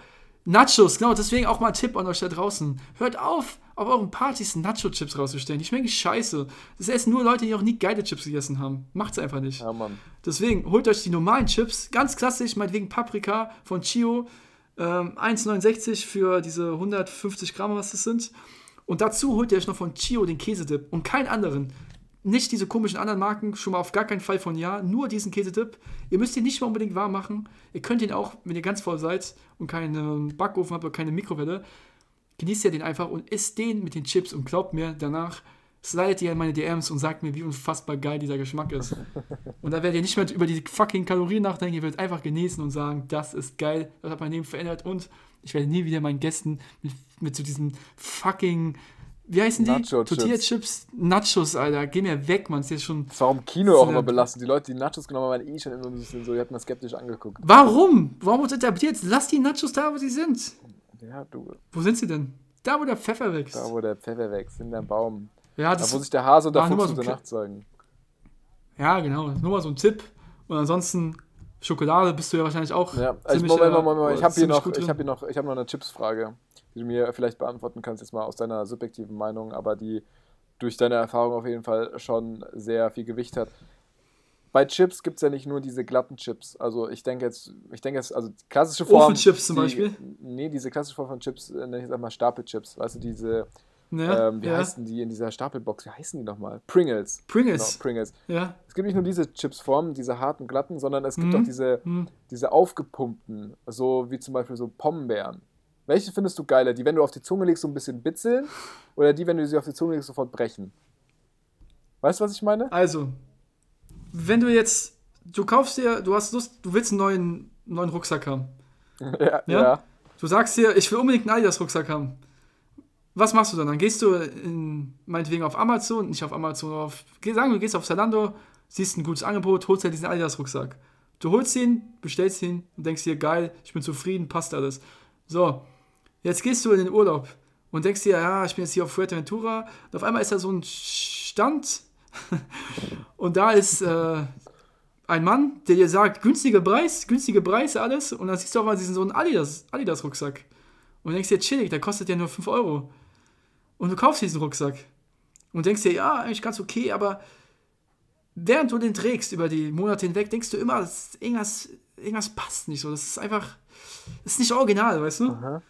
Nachos, genau. Deswegen auch mal ein Tipp an euch da draußen. Hört auf, auf euren Partys Nacho-Chips rauszustellen. Die schmecken scheiße. Das essen nur Leute, die noch nie geile Chips gegessen haben. Macht's einfach nicht. Ja, Mann. Deswegen holt euch die normalen Chips, ganz klassisch, meinetwegen Paprika von Chio, ähm, 1,69 für diese 150 Gramm, was das sind. Und dazu holt ihr euch noch von Chio den Käsedip und keinen anderen. Nicht diese komischen anderen Marken, schon mal auf gar keinen Fall von ja, nur diesen Käsedip. Ihr müsst ihn nicht mal unbedingt warm machen. Ihr könnt ihn auch, wenn ihr ganz voll seid und keinen Backofen habt oder keine Mikrowelle, genießt ihr den einfach und isst den mit den Chips und glaubt mir, danach slidet ihr in meine DMs und sagt mir, wie unfassbar geil dieser Geschmack ist. Und dann werdet ihr nicht mehr über die fucking Kalorien nachdenken, ihr werdet einfach genießen und sagen, das ist geil, das hat mein Leben verändert und ich werde nie wieder meinen Gästen mit, mit so diesen fucking, wie heißen die? Nacho-Chips. Tortilla-Chips? Nachos, Alter, geh mir weg, man, ist jetzt schon... Das war im Kino auch immer belastend. Die Leute, die Nachos genommen haben, waren eh schon immer ein bisschen so, die hat man skeptisch angeguckt. Warum? Warum wird etabliert? Lass die Nachos da, wo sie sind. Ja, du, Wo sind sie denn? Da, wo der Pfeffer wächst. da wo der Pfeffer wächst, in der Baum. Ja, Da das wo sich der Hase und der nur Fuchs so gute Nacht sagen. Ja, genau. Nur mal so ein Tipp. Und ansonsten, Schokolade bist du ja wahrscheinlich auch. Ja, also ich, ziemlich, Moment, äh, Moment, Moment, ich habe hier ziemlich noch, ich habe hier noch, ich habe noch eine Chipsfrage, die du mir vielleicht beantworten kannst, jetzt mal aus deiner subjektiven Meinung, aber die durch deine Erfahrung auf jeden Fall schon sehr viel Gewicht hat. Bei Chips gibt es ja nicht nur diese glatten Chips. Also ich denke jetzt, ich denke jetzt, also die klassische Form. Ofenchips zum die, Beispiel? Nee, diese klassische Form von Chips äh, nenne ich jetzt einmal Stapelchips. Weißt du, diese, Ja, ähm, wie ja. heißen die in dieser Stapelbox? Wie heißen die nochmal? Pringles. Pringles. Genau, Pringles. Ja. Es gibt nicht nur diese Chipsformen, diese harten, glatten, sondern es gibt Mhm. auch diese, Hm. diese aufgepumpten, so wie zum Beispiel so Pombeeren. Welche findest du geiler? Die, wenn du auf die Zunge legst, so ein bisschen bitzeln? Oder die, wenn du sie auf die Zunge legst, sofort brechen? Weißt du, was ich meine? Also, wenn du jetzt, du kaufst dir, du hast Lust, du willst einen neuen, neuen Rucksack haben. [LAUGHS] ja. Ja? Du sagst dir, ich will unbedingt einen Adidas-Rucksack haben. Was machst du dann? Dann gehst du in, meinetwegen auf Amazon, nicht auf Amazon, auf, sagen wir, du gehst auf Zalando, siehst ein gutes Angebot, holst dir diesen Adidas-Rucksack. Du holst ihn, bestellst ihn und denkst dir, geil, ich bin zufrieden, passt alles. So, jetzt gehst du in den Urlaub und denkst dir, ja, ich bin jetzt hier auf Fuerteventura und auf einmal ist da so ein Stand [LAUGHS] und da ist äh, ein Mann, der dir sagt, günstiger Preis, günstige Preis, alles. Und dann siehst du auf einmal diesen so einen Adidas, Adidas-Rucksack. Und denkst dir, chillig, der kostet ja nur 5 Euro. Und du kaufst diesen Rucksack. Und denkst dir, ja, eigentlich ganz okay, aber während du den trägst über die Monate hinweg, denkst du immer, irgendwas, irgendwas passt nicht so. Das ist einfach, das ist nicht original, weißt du? Aha.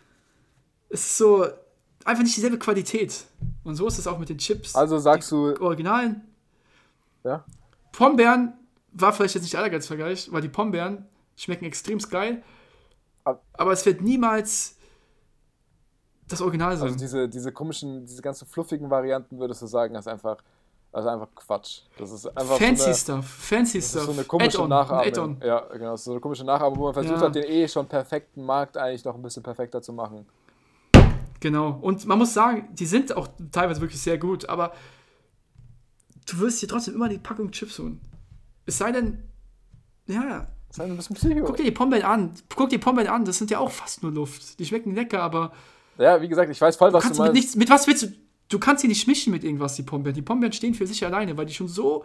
Es ist so einfach nicht dieselbe Qualität. Und so ist es auch mit den Chips. Also sagst du, Originalen. ja? Pombeeren war vielleicht jetzt nicht der Vergleich, weil die Pombeeren schmecken extrem geil. Ab- Aber es wird niemals das Original sein. Also diese, diese komischen, diese ganzen fluffigen Varianten würdest du sagen, ist einfach, also einfach Quatsch. Das ist einfach Fancy so eine, Stuff, fancy das ist Stuff. so eine komische Nachahmung. Ja, genau. Das ist so eine komische Nachahmung, wo man versucht Ja. hat, den eh schon perfekten Markt eigentlich noch ein bisschen perfekter zu machen. Genau. Und man muss sagen, die sind auch teilweise wirklich sehr gut, aber du wirst dir trotzdem immer die Packung Chips holen. Es sei denn, ja, Das ist halt ein bisschen Psycho. guck dir die Pombeeren an. Guck dir die Pombeeren an, das sind ja auch fast nur Luft. Die schmecken lecker, aber Ja, wie gesagt, ich weiß voll, du was du mit meinst. nichts, mit was willst du? Du kannst sie nicht mischen mit irgendwas, die Pombeeren. Die Pombeeren stehen für sich alleine, weil die schon so,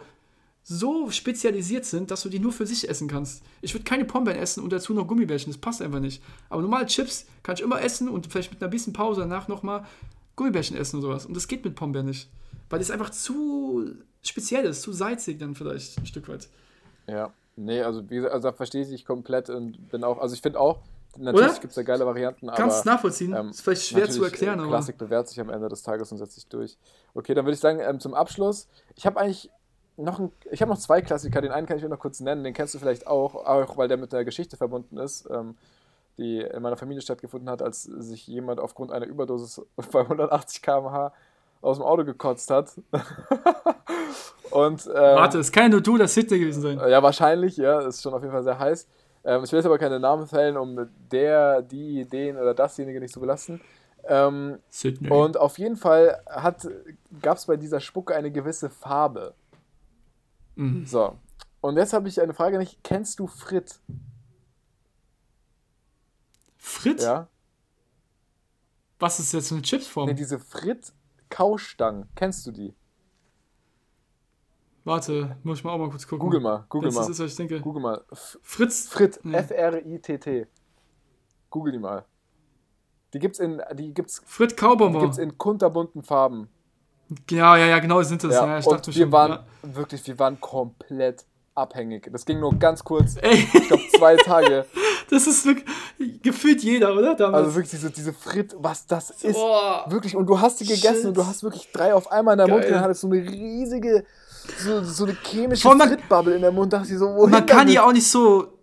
so spezialisiert sind, dass du die nur für sich essen kannst. Ich würde keine Pombeeren essen und dazu noch Gummibärchen, das passt einfach nicht. Aber normale Chips kann ich immer essen und vielleicht mit einer bisschen Pause danach nochmal Gummibärchen essen und sowas. Und das geht mit Pombeeren nicht. Weil das einfach zu speziell ist, zu salzig dann vielleicht ein Stück weit. Ja, nee, also also da verstehe ich dich komplett und bin auch, also ich finde auch, natürlich gibt es da geile Varianten, Kannst aber nachvollziehen. ähm, ist vielleicht schwer zu natürlich, erklären, äh, aber. Klassik bewährt sich am Ende des Tages und setzt sich durch. Okay, dann würde ich sagen, ähm, zum Abschluss, ich habe eigentlich noch ein, ich habe noch zwei Klassiker, den einen kann ich mir noch kurz nennen, den kennst du vielleicht auch, auch weil der mit der Geschichte verbunden ist, ähm, die in meiner Familie stattgefunden hat, als sich jemand aufgrund einer Überdosis [LAUGHS] bei 180 km/h aus dem Auto gekotzt hat. [LAUGHS] und, ähm, Warte, es kann nur du oder Sidney gewesen sein. ja, wahrscheinlich, ja, ist schon auf jeden Fall sehr heiß. Ähm, ich will jetzt aber keine Namen fällen, um der, die, den oder dasjenige nicht zu belasten. Ähm, Sidney. und auf jeden Fall gab es bei dieser Spucke eine gewisse Farbe. Mhm. So. Und jetzt habe ich eine Frage nicht. Kennst du Frit? Fritz? Ja? Was ist jetzt eine Chipsform? Nee, diese Frit-Kaustangen. Kennst du die? Warte, muss ich mal auch mal kurz gucken. Google mal, google es mal. das ist, was ich denke. Google mal. F Fritz. Frit, Nee. F-R-I-T-T. Google die mal. Die gibt's in, die gibt's, Frit die Kaubonbon. gibt's in kunterbunten Farben. Ja, ja, ja, genau sind das. Ja, Ja, ich dachte wir schon. waren ja. wirklich, wir waren komplett abhängig. Das ging nur ganz kurz, Ey, ich glaube zwei Tage. [LAUGHS] das ist wirklich gefühlt jeder, oder? Damals. Also wirklich diese, diese Frit, was das ist. Boah. Wirklich, und du hast die gegessen Shit. und du hast wirklich drei auf einmal in der Mund dann hattest du eine riesige, so, so eine chemische Fritbubble in der Mund. Dachte ich so, wohin man kann die auch nicht so.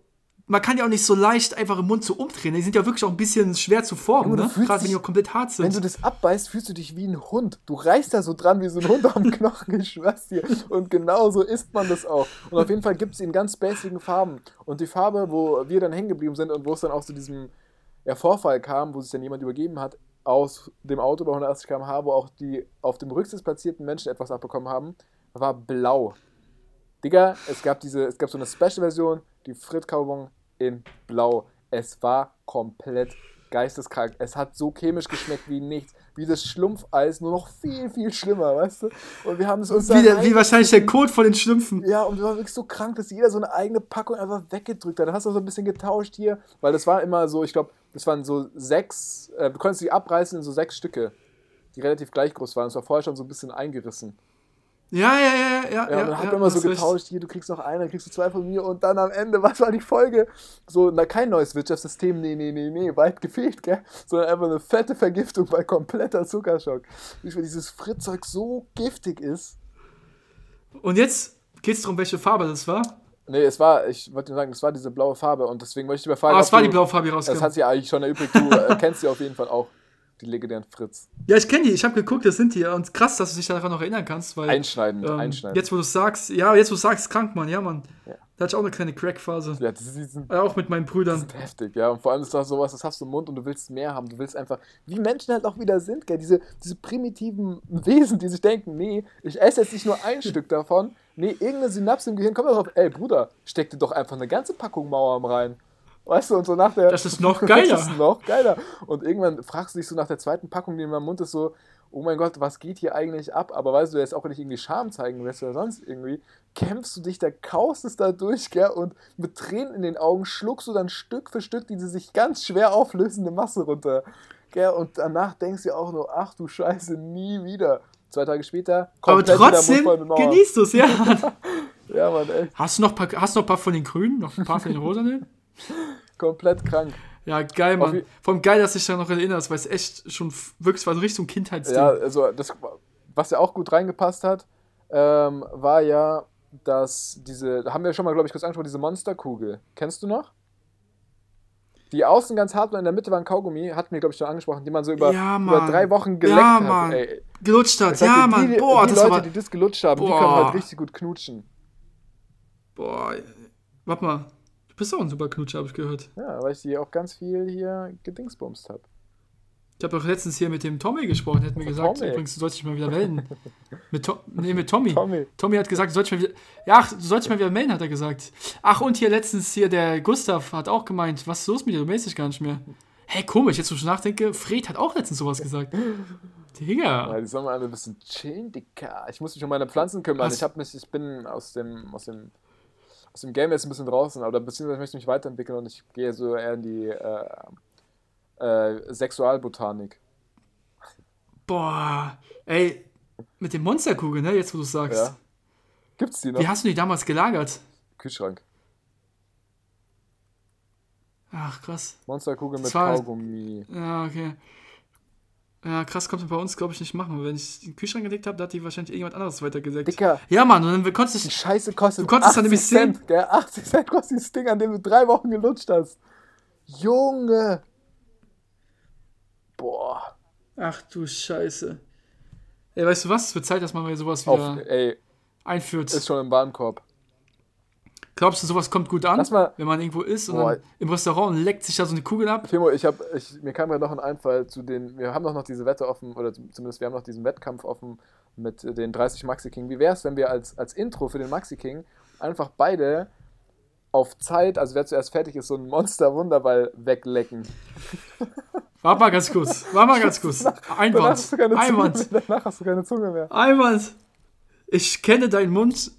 Man kann die auch nicht so leicht einfach im Mund so umdrehen. Die sind ja wirklich auch ein bisschen schwer zu formen, Junge, ne? Gerade wenn dich- die auch komplett hart sind. Wenn du das abbeißt, fühlst du dich wie ein Hund. Du reißt da so dran wie so ein Hund am [LAUGHS] Knochen, ich schwör's dir. Und genau so isst man das auch. Und auf jeden Fall gibt es in ganz basigen Farben. Und die Farbe, wo wir dann hängen geblieben sind und wo es dann auch zu diesem ja, Vorfall kam, wo sich dann jemand übergeben hat, aus dem Auto bei 180 km/h, wo auch die auf dem Rücksitz platzierten Menschen etwas abbekommen haben, war blau. Digga, es gab diese, es gab so eine Special-Version, die Frit Kaubon in blau. Es war komplett geisteskrank. Es hat so chemisch geschmeckt wie nichts. Wie das Schlumpfeis, nur noch viel, viel schlimmer, weißt du? Und wir haben es uns wie, der, wie wahrscheinlich der. Code von den Schlümpfen. Ja, und wir waren wirklich so krank, dass jeder so eine eigene Packung einfach weggedrückt hat. Dann hast du so ein bisschen getauscht hier, weil das war immer so, ich glaube, das waren so sechs, äh, du konntest die abreißen in so sechs Stücke, die relativ gleich groß waren. Das war vorher schon so ein bisschen eingerissen. Ja, ja, ja, ja. Ja, und dann hat man immer so getauscht, hier, du kriegst noch einen, dann kriegst du zwei von mir und dann am Ende, [LAUGHS] was war die Folge? So, na, kein neues Wirtschaftssystem, nee, nee, nee, nee, weit gefehlt, gell? Sondern einfach eine fette Vergiftung bei kompletter Zuckerschock. Wie dieses Frittzeug so giftig ist. Und jetzt geht es darum, welche Farbe das war. Nee, es war, ich wollte nur sagen, es war diese blaue Farbe und deswegen möchte ich dir fragen, Ah, es war du- die blaue Farbe, die Das rauskam. hat sie eigentlich schon erübrigt. Du äh, kennst sie auf jeden Fall auch, die legendären Fritz. Ja, ich kenne die. Ich habe geguckt, das sind die. Und krass, dass du dich daran noch erinnern kannst, weil. Einschneidend, ähm, einschneidend. Jetzt, wo du sagst, ja, jetzt, wo du sagst, krank, Mann, ja, Mann. Ja. Da hatte ich auch eine kleine Crack-Phase. ja, die, die sind auch mit meinen Brüdern. heftig, ja. Und vor allem ist das sowas, das hast du im Mund und du willst mehr haben. Du willst einfach, wie Menschen halt auch wieder sind, gell? Diese, diese primitiven Wesen, die sich denken, nee, ich esse jetzt nicht nur ein [LAUGHS] Stück davon. Nee, irgendeine Synapse im Gehirn kommt darauf, ey Bruder, steck dir doch einfach eine ganze Packung Mauerarm rein. Weißt du, und so nach der. Das ist noch [LAUGHS] geiler. Das ist noch geiler. Und irgendwann fragst du dich so nach der zweiten Packung, die in meinem Mund ist, so, oh mein Gott, was geht hier eigentlich ab? Aber weißt du, jetzt auch nicht irgendwie Scham zeigen willst oder sonst irgendwie, kämpfst du dich, da kaust es da durch, gell? Und mit Tränen in den Augen schluckst du dann Stück für Stück diese sich ganz schwer auflösende Masse runter. Gell? Und danach denkst du auch nur, ach du Scheiße, nie wieder. Zwei Tage später Aber komplett wieder trotzdem genießt du es, ja. [LAUGHS] Ja, Mann, ey. hast, du noch ein paar, hast du noch ein paar von den Grünen? Noch ein paar von den Rosanen? [LAUGHS] Komplett krank. Ja, geil, Mann. Vor allem geil, dass du dich da noch erinnerst, weil es echt schon wirklich war so Richtung Kindheitsding. Ja, also das, was ja auch gut reingepasst hat, ähm, war ja, dass diese, haben wir schon mal, glaube ich, kurz angesprochen, diese Monsterkugel. Kennst du noch? Die außen ganz hart war, in der Mitte war ein Kaugummi, hatten wir, glaube ich, schon angesprochen, die man so über, Ja, über drei Wochen geleckt Ja, hat. Mann. Ey, Gelutscht hat, ich sag ja, dir, Mann. die, Boah, die das Leute, war. die das gelutscht haben, die Boah. können halt richtig gut knutschen. Boah, warte mal. Du bist auch ein super Knutscher, habe ich gehört. Ja, weil ich die auch ganz viel hier gedingsbumst habe. Ich habe doch letztens hier mit dem Tommy gesprochen, der hat mir gesagt, Tommy? übrigens, du sollst dich mal wieder melden. [LAUGHS] mit, to nee, mit Tommy. Tommy. Tommy hat gesagt, du sollst dich mal wieder. Ja, ach, du sollst dich mal wieder melden, hat er gesagt. Ach, und hier letztens hier der Gustav hat auch gemeint, was ist los mit dir? Du meldest dich gar nicht mehr. Hey, komisch, jetzt wo ich nachdenke, Fred hat auch letztens sowas gesagt. [LAUGHS] Ja, Digga. die sollen mal ein bisschen chillen, Dicker. Ich muss mich um meine Pflanzen kümmern. Was? Ich, hab mich, ich bin aus dem, aus, dem, aus dem Game jetzt ein bisschen draußen, aber beziehungsweise möchte ich mich weiterentwickeln und ich gehe so eher in die äh, äh, Sexualbotanik. Boah. Ey, mit dem Monsterkugel, ne, jetzt wo du sagst. Ja. Gibt's die noch? Wie hast du die damals gelagert? Kühlschrank. Ach, krass. Monsterkugel mit war- Kaugummi. Ja, okay. Ja, krass, kommt man bei uns, glaube ich, nicht machen. Wenn ich den Kühlschrank gelegt habe, da hat die wahrscheinlich irgendjemand anderes weitergesägt. Dicker, Ja, Mann, und dann konntest die du. Scheiße kostet Du konntest dann 80 nämlich sehen- Cent. Gell? 80 Cent kostet dieses Ding, an dem du drei Wochen gelutscht hast. Junge. Boah. Ach du Scheiße. Ey, weißt du was? Es wird Zeit, dass man mal sowas Auf, wieder ey, einführt. ist schon im Warenkorb. Glaubst du, sowas kommt gut an, mal- wenn man irgendwo ist und Boah. dann im Restaurant und leckt sich da so eine Kugel ab? Fimo, ich hab, ich, mir kam gerade noch ein Einfall zu den, wir haben doch noch diese Wette offen, oder zumindest wir haben noch diesen Wettkampf offen mit den 30 Maxi King. Wie wäre es, wenn wir als, als Intro für den Maxi King einfach beide auf Zeit, also wer zuerst fertig ist, so einen Monster-Wunderball weglecken? [LAUGHS] Warte mal ganz kurz. Warte mal ganz kurz. Einwand. Einwand. Danach hast du keine Zunge mehr. Einwand. Ich kenne deinen Mund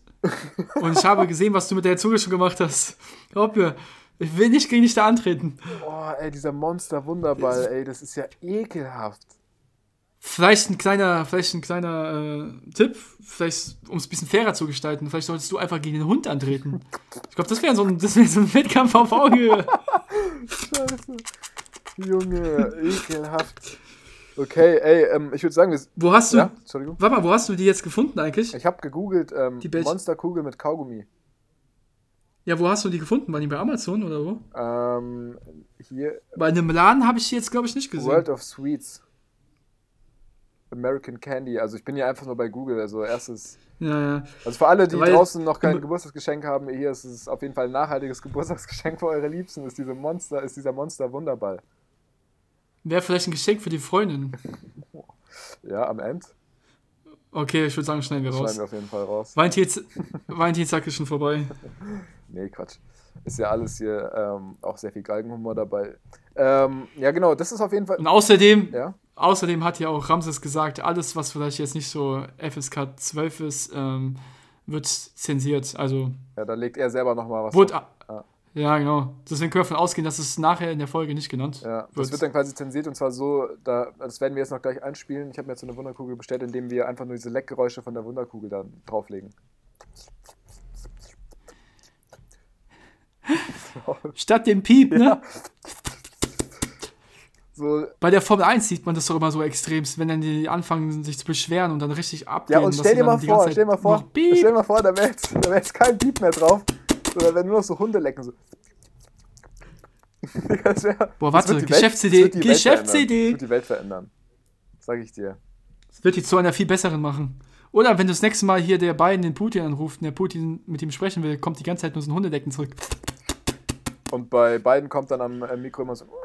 und ich habe gesehen, was du mit der Zunge schon gemacht hast. Glaub mir, ich will nicht gegen dich da antreten. Boah, ey, dieser Monster-Wunderball, ey, das ist ja ekelhaft. Vielleicht ein kleiner, vielleicht ein kleiner äh, Tipp, vielleicht um es ein bisschen fairer zu gestalten. Vielleicht solltest du einfach gegen den Hund antreten. Ich glaube, das wäre so, ein- das wär so ein Wettkampf auf Augenhöhe. [LAUGHS] Scheiße. Junge, ekelhaft. Okay, ey, ähm, ich würde sagen, wir, Wo hast du, ja, Entschuldigung. warte mal, wo hast du die jetzt gefunden eigentlich? Ich habe gegoogelt, ähm, Die Monsterkugel mit Kaugummi. Ja, wo hast du die gefunden? War die bei Amazon oder wo? Ähm, hier, Bei einem Laden habe ich die jetzt, glaube ich, nicht gesehen. World of Sweets. American Candy. Also ich bin hier einfach nur bei Google. Also erstes. Ja, ja. Also für alle, die Weil- draußen noch kein Geburtstagsgeschenk haben, hier ist es auf jeden Fall ein nachhaltiges Geburtstagsgeschenk für eure Liebsten. Ist diese Monster, ist dieser Monster Wunderball. Wäre vielleicht ein Geschenk für die Freundin. [LAUGHS] Ja, am Ende. Okay, ich würde sagen, schneiden wir raus. schneiden wir auf jeden Fall raus. Valentinstag ist schon vorbei. [LAUGHS] Nee, Quatsch. Ist ja alles hier ähm, auch sehr viel Galgenhumor dabei. Ähm, ja, genau, das ist auf jeden Fall. Und außerdem, Ja, außerdem hat ja auch Ramses gesagt, alles, was vielleicht jetzt nicht so FSK 12 ist, ähm, wird zensiert. Also ja da legt er selber nochmal was. wurde. Ja. genau. Deswegen können wir davon ausgehen, dass es nachher in der Folge nicht genannt Ja, das wird. wird dann quasi zensiert und zwar so, da, das werden wir jetzt noch gleich einspielen. Ich habe mir jetzt so eine Wunderkugel bestellt, indem wir einfach nur diese Leckgeräusche von der Wunderkugel dann drauflegen. [LAUGHS] Statt dem Piep, ne? Ja. [LAUGHS] So, Bei der Formel 1 sieht man das doch immer so extremst, wenn dann die anfangen, sich zu beschweren und dann richtig abgehen. ja, und stell dir mal vor, stell dir mal vor, stell dir mal vor, da wäre jetzt, da wär jetzt kein Piep mehr drauf, sondern wenn nur noch so Hunde lecken. So. [LAUGHS] Wär, Boah, warte, Geschäftsidee. Geschäftsidee. Das wird die Welt verändern. Sag ich dir. Das wird die zu einer viel besseren machen. Oder wenn du das nächste Mal hier der Biden den Putin anruft und der Putin mit ihm sprechen will, kommt die ganze Zeit nur so ein Hundedecken zurück. Und bei beiden kommt dann am äh, Mikro immer so. [LAUGHS]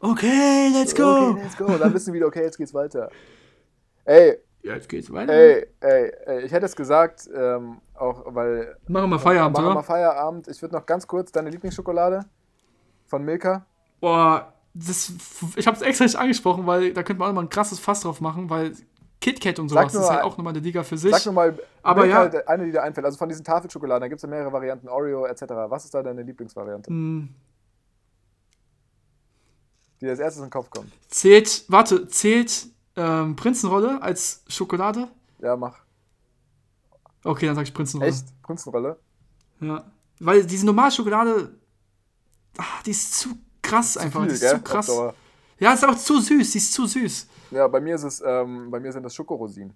Okay, let's go. Okay, let's go. Dann wissen wir wieder, okay, jetzt geht's weiter. Ey, Jetzt geht's weiter. ey, ey, ey, ich hätte es gesagt, ähm, auch weil. Machen wir Feierabend, machen wir Feierabend. Ich würde noch ganz kurz deine Lieblingsschokolade von Milka. Boah, das, ich habe es extra nicht angesprochen, weil da könnte man auch mal ein krasses Fass drauf machen, weil KitKat und sowas ist halt auch nochmal eine Liga für sich. Sag nur mal, Aber ja. eine, die dir einfällt. Also von diesen Tafelschokoladen, da gibt es ja mehrere Varianten, Oreo etc. Was ist da deine Lieblingsvariante, Hm, die als erstes in den Kopf kommt? zählt, warte, zählt ähm, Prinzenrolle als Schokolade? Ja, mach. Okay, dann sag ich Prinzenrolle. Echt? Prinzenrolle? Ja. Weil diese normale Schokolade, ah, die ist zu krass einfach. Viel, die ist gell? zu krass. Ja, ist auch zu süß, die ist zu süß. Ja, bei mir ist es, ähm, bei mir sind das Schokorosinen.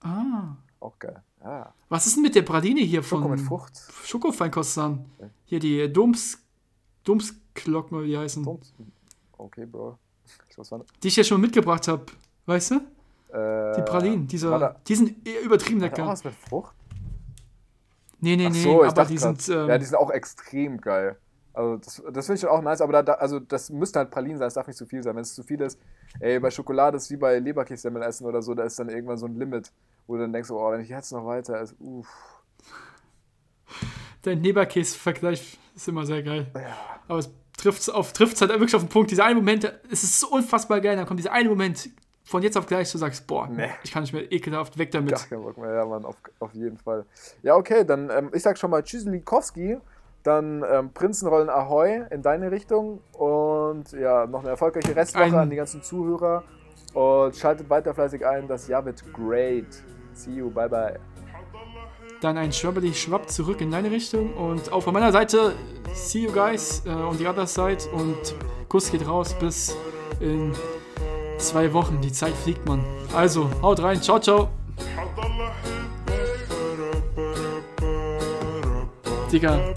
Ah. Auch geil. Ja. Was ist denn mit der Praline hier von Schoko mit Frucht. Schokofeinkostern? Hier die Doms, Domsglocken, oder wie heißen. Pumps. Okay, Bro. Die ich ja schon mitgebracht habe. Weißt du? Äh, Die Pralinen, dieser, da- die sind eher übertrieben er auch lecker. was mit Frucht? Nee, nee, nee, so, aber die grad. sind. Ähm, ja, die sind auch extrem geil. Also das, das finde ich auch nice, aber da, da, also das müsste halt Pralinen sein, es darf nicht zu viel sein. Wenn es zu viel ist, ey, bei Schokolade ist wie bei Leberkässemmel essen oder so, da ist dann irgendwann so ein Limit, wo du dann denkst, oh, wenn ich jetzt noch weiter esse, uff. Dein Leberkäse-Vergleich ist immer sehr geil. Ja. Aber es trifft auf, trifft's halt wirklich auf den Punkt. Dieser eine Moment, es ist so unfassbar geil. Dann kommt dieser eine Moment von jetzt auf gleich, du sagst, boah, Nee. ich kann nicht mehr ekelhaft weg damit. Gar keinen Bock mehr, ja, Mann, auf, auf jeden Fall. Ja, okay, dann, ähm, ich sag schon mal Tschüsselikowski, dann ähm, Prinzenrollen Ahoi in deine Richtung und ja, noch eine erfolgreiche Restwoche Ein- an die ganzen Zuhörer und schaltet weiter fleißig ein, das Jahr wird great. See you, bye bye. Dann ein Schwabberli Schwapp zurück in deine Richtung. Und auch von meiner Seite, see you guys äh, on the other side. Und Kuss geht raus bis in zwei Wochen. Die Zeit fliegt, man. Also, haut rein. Ciao, ciao. Digga.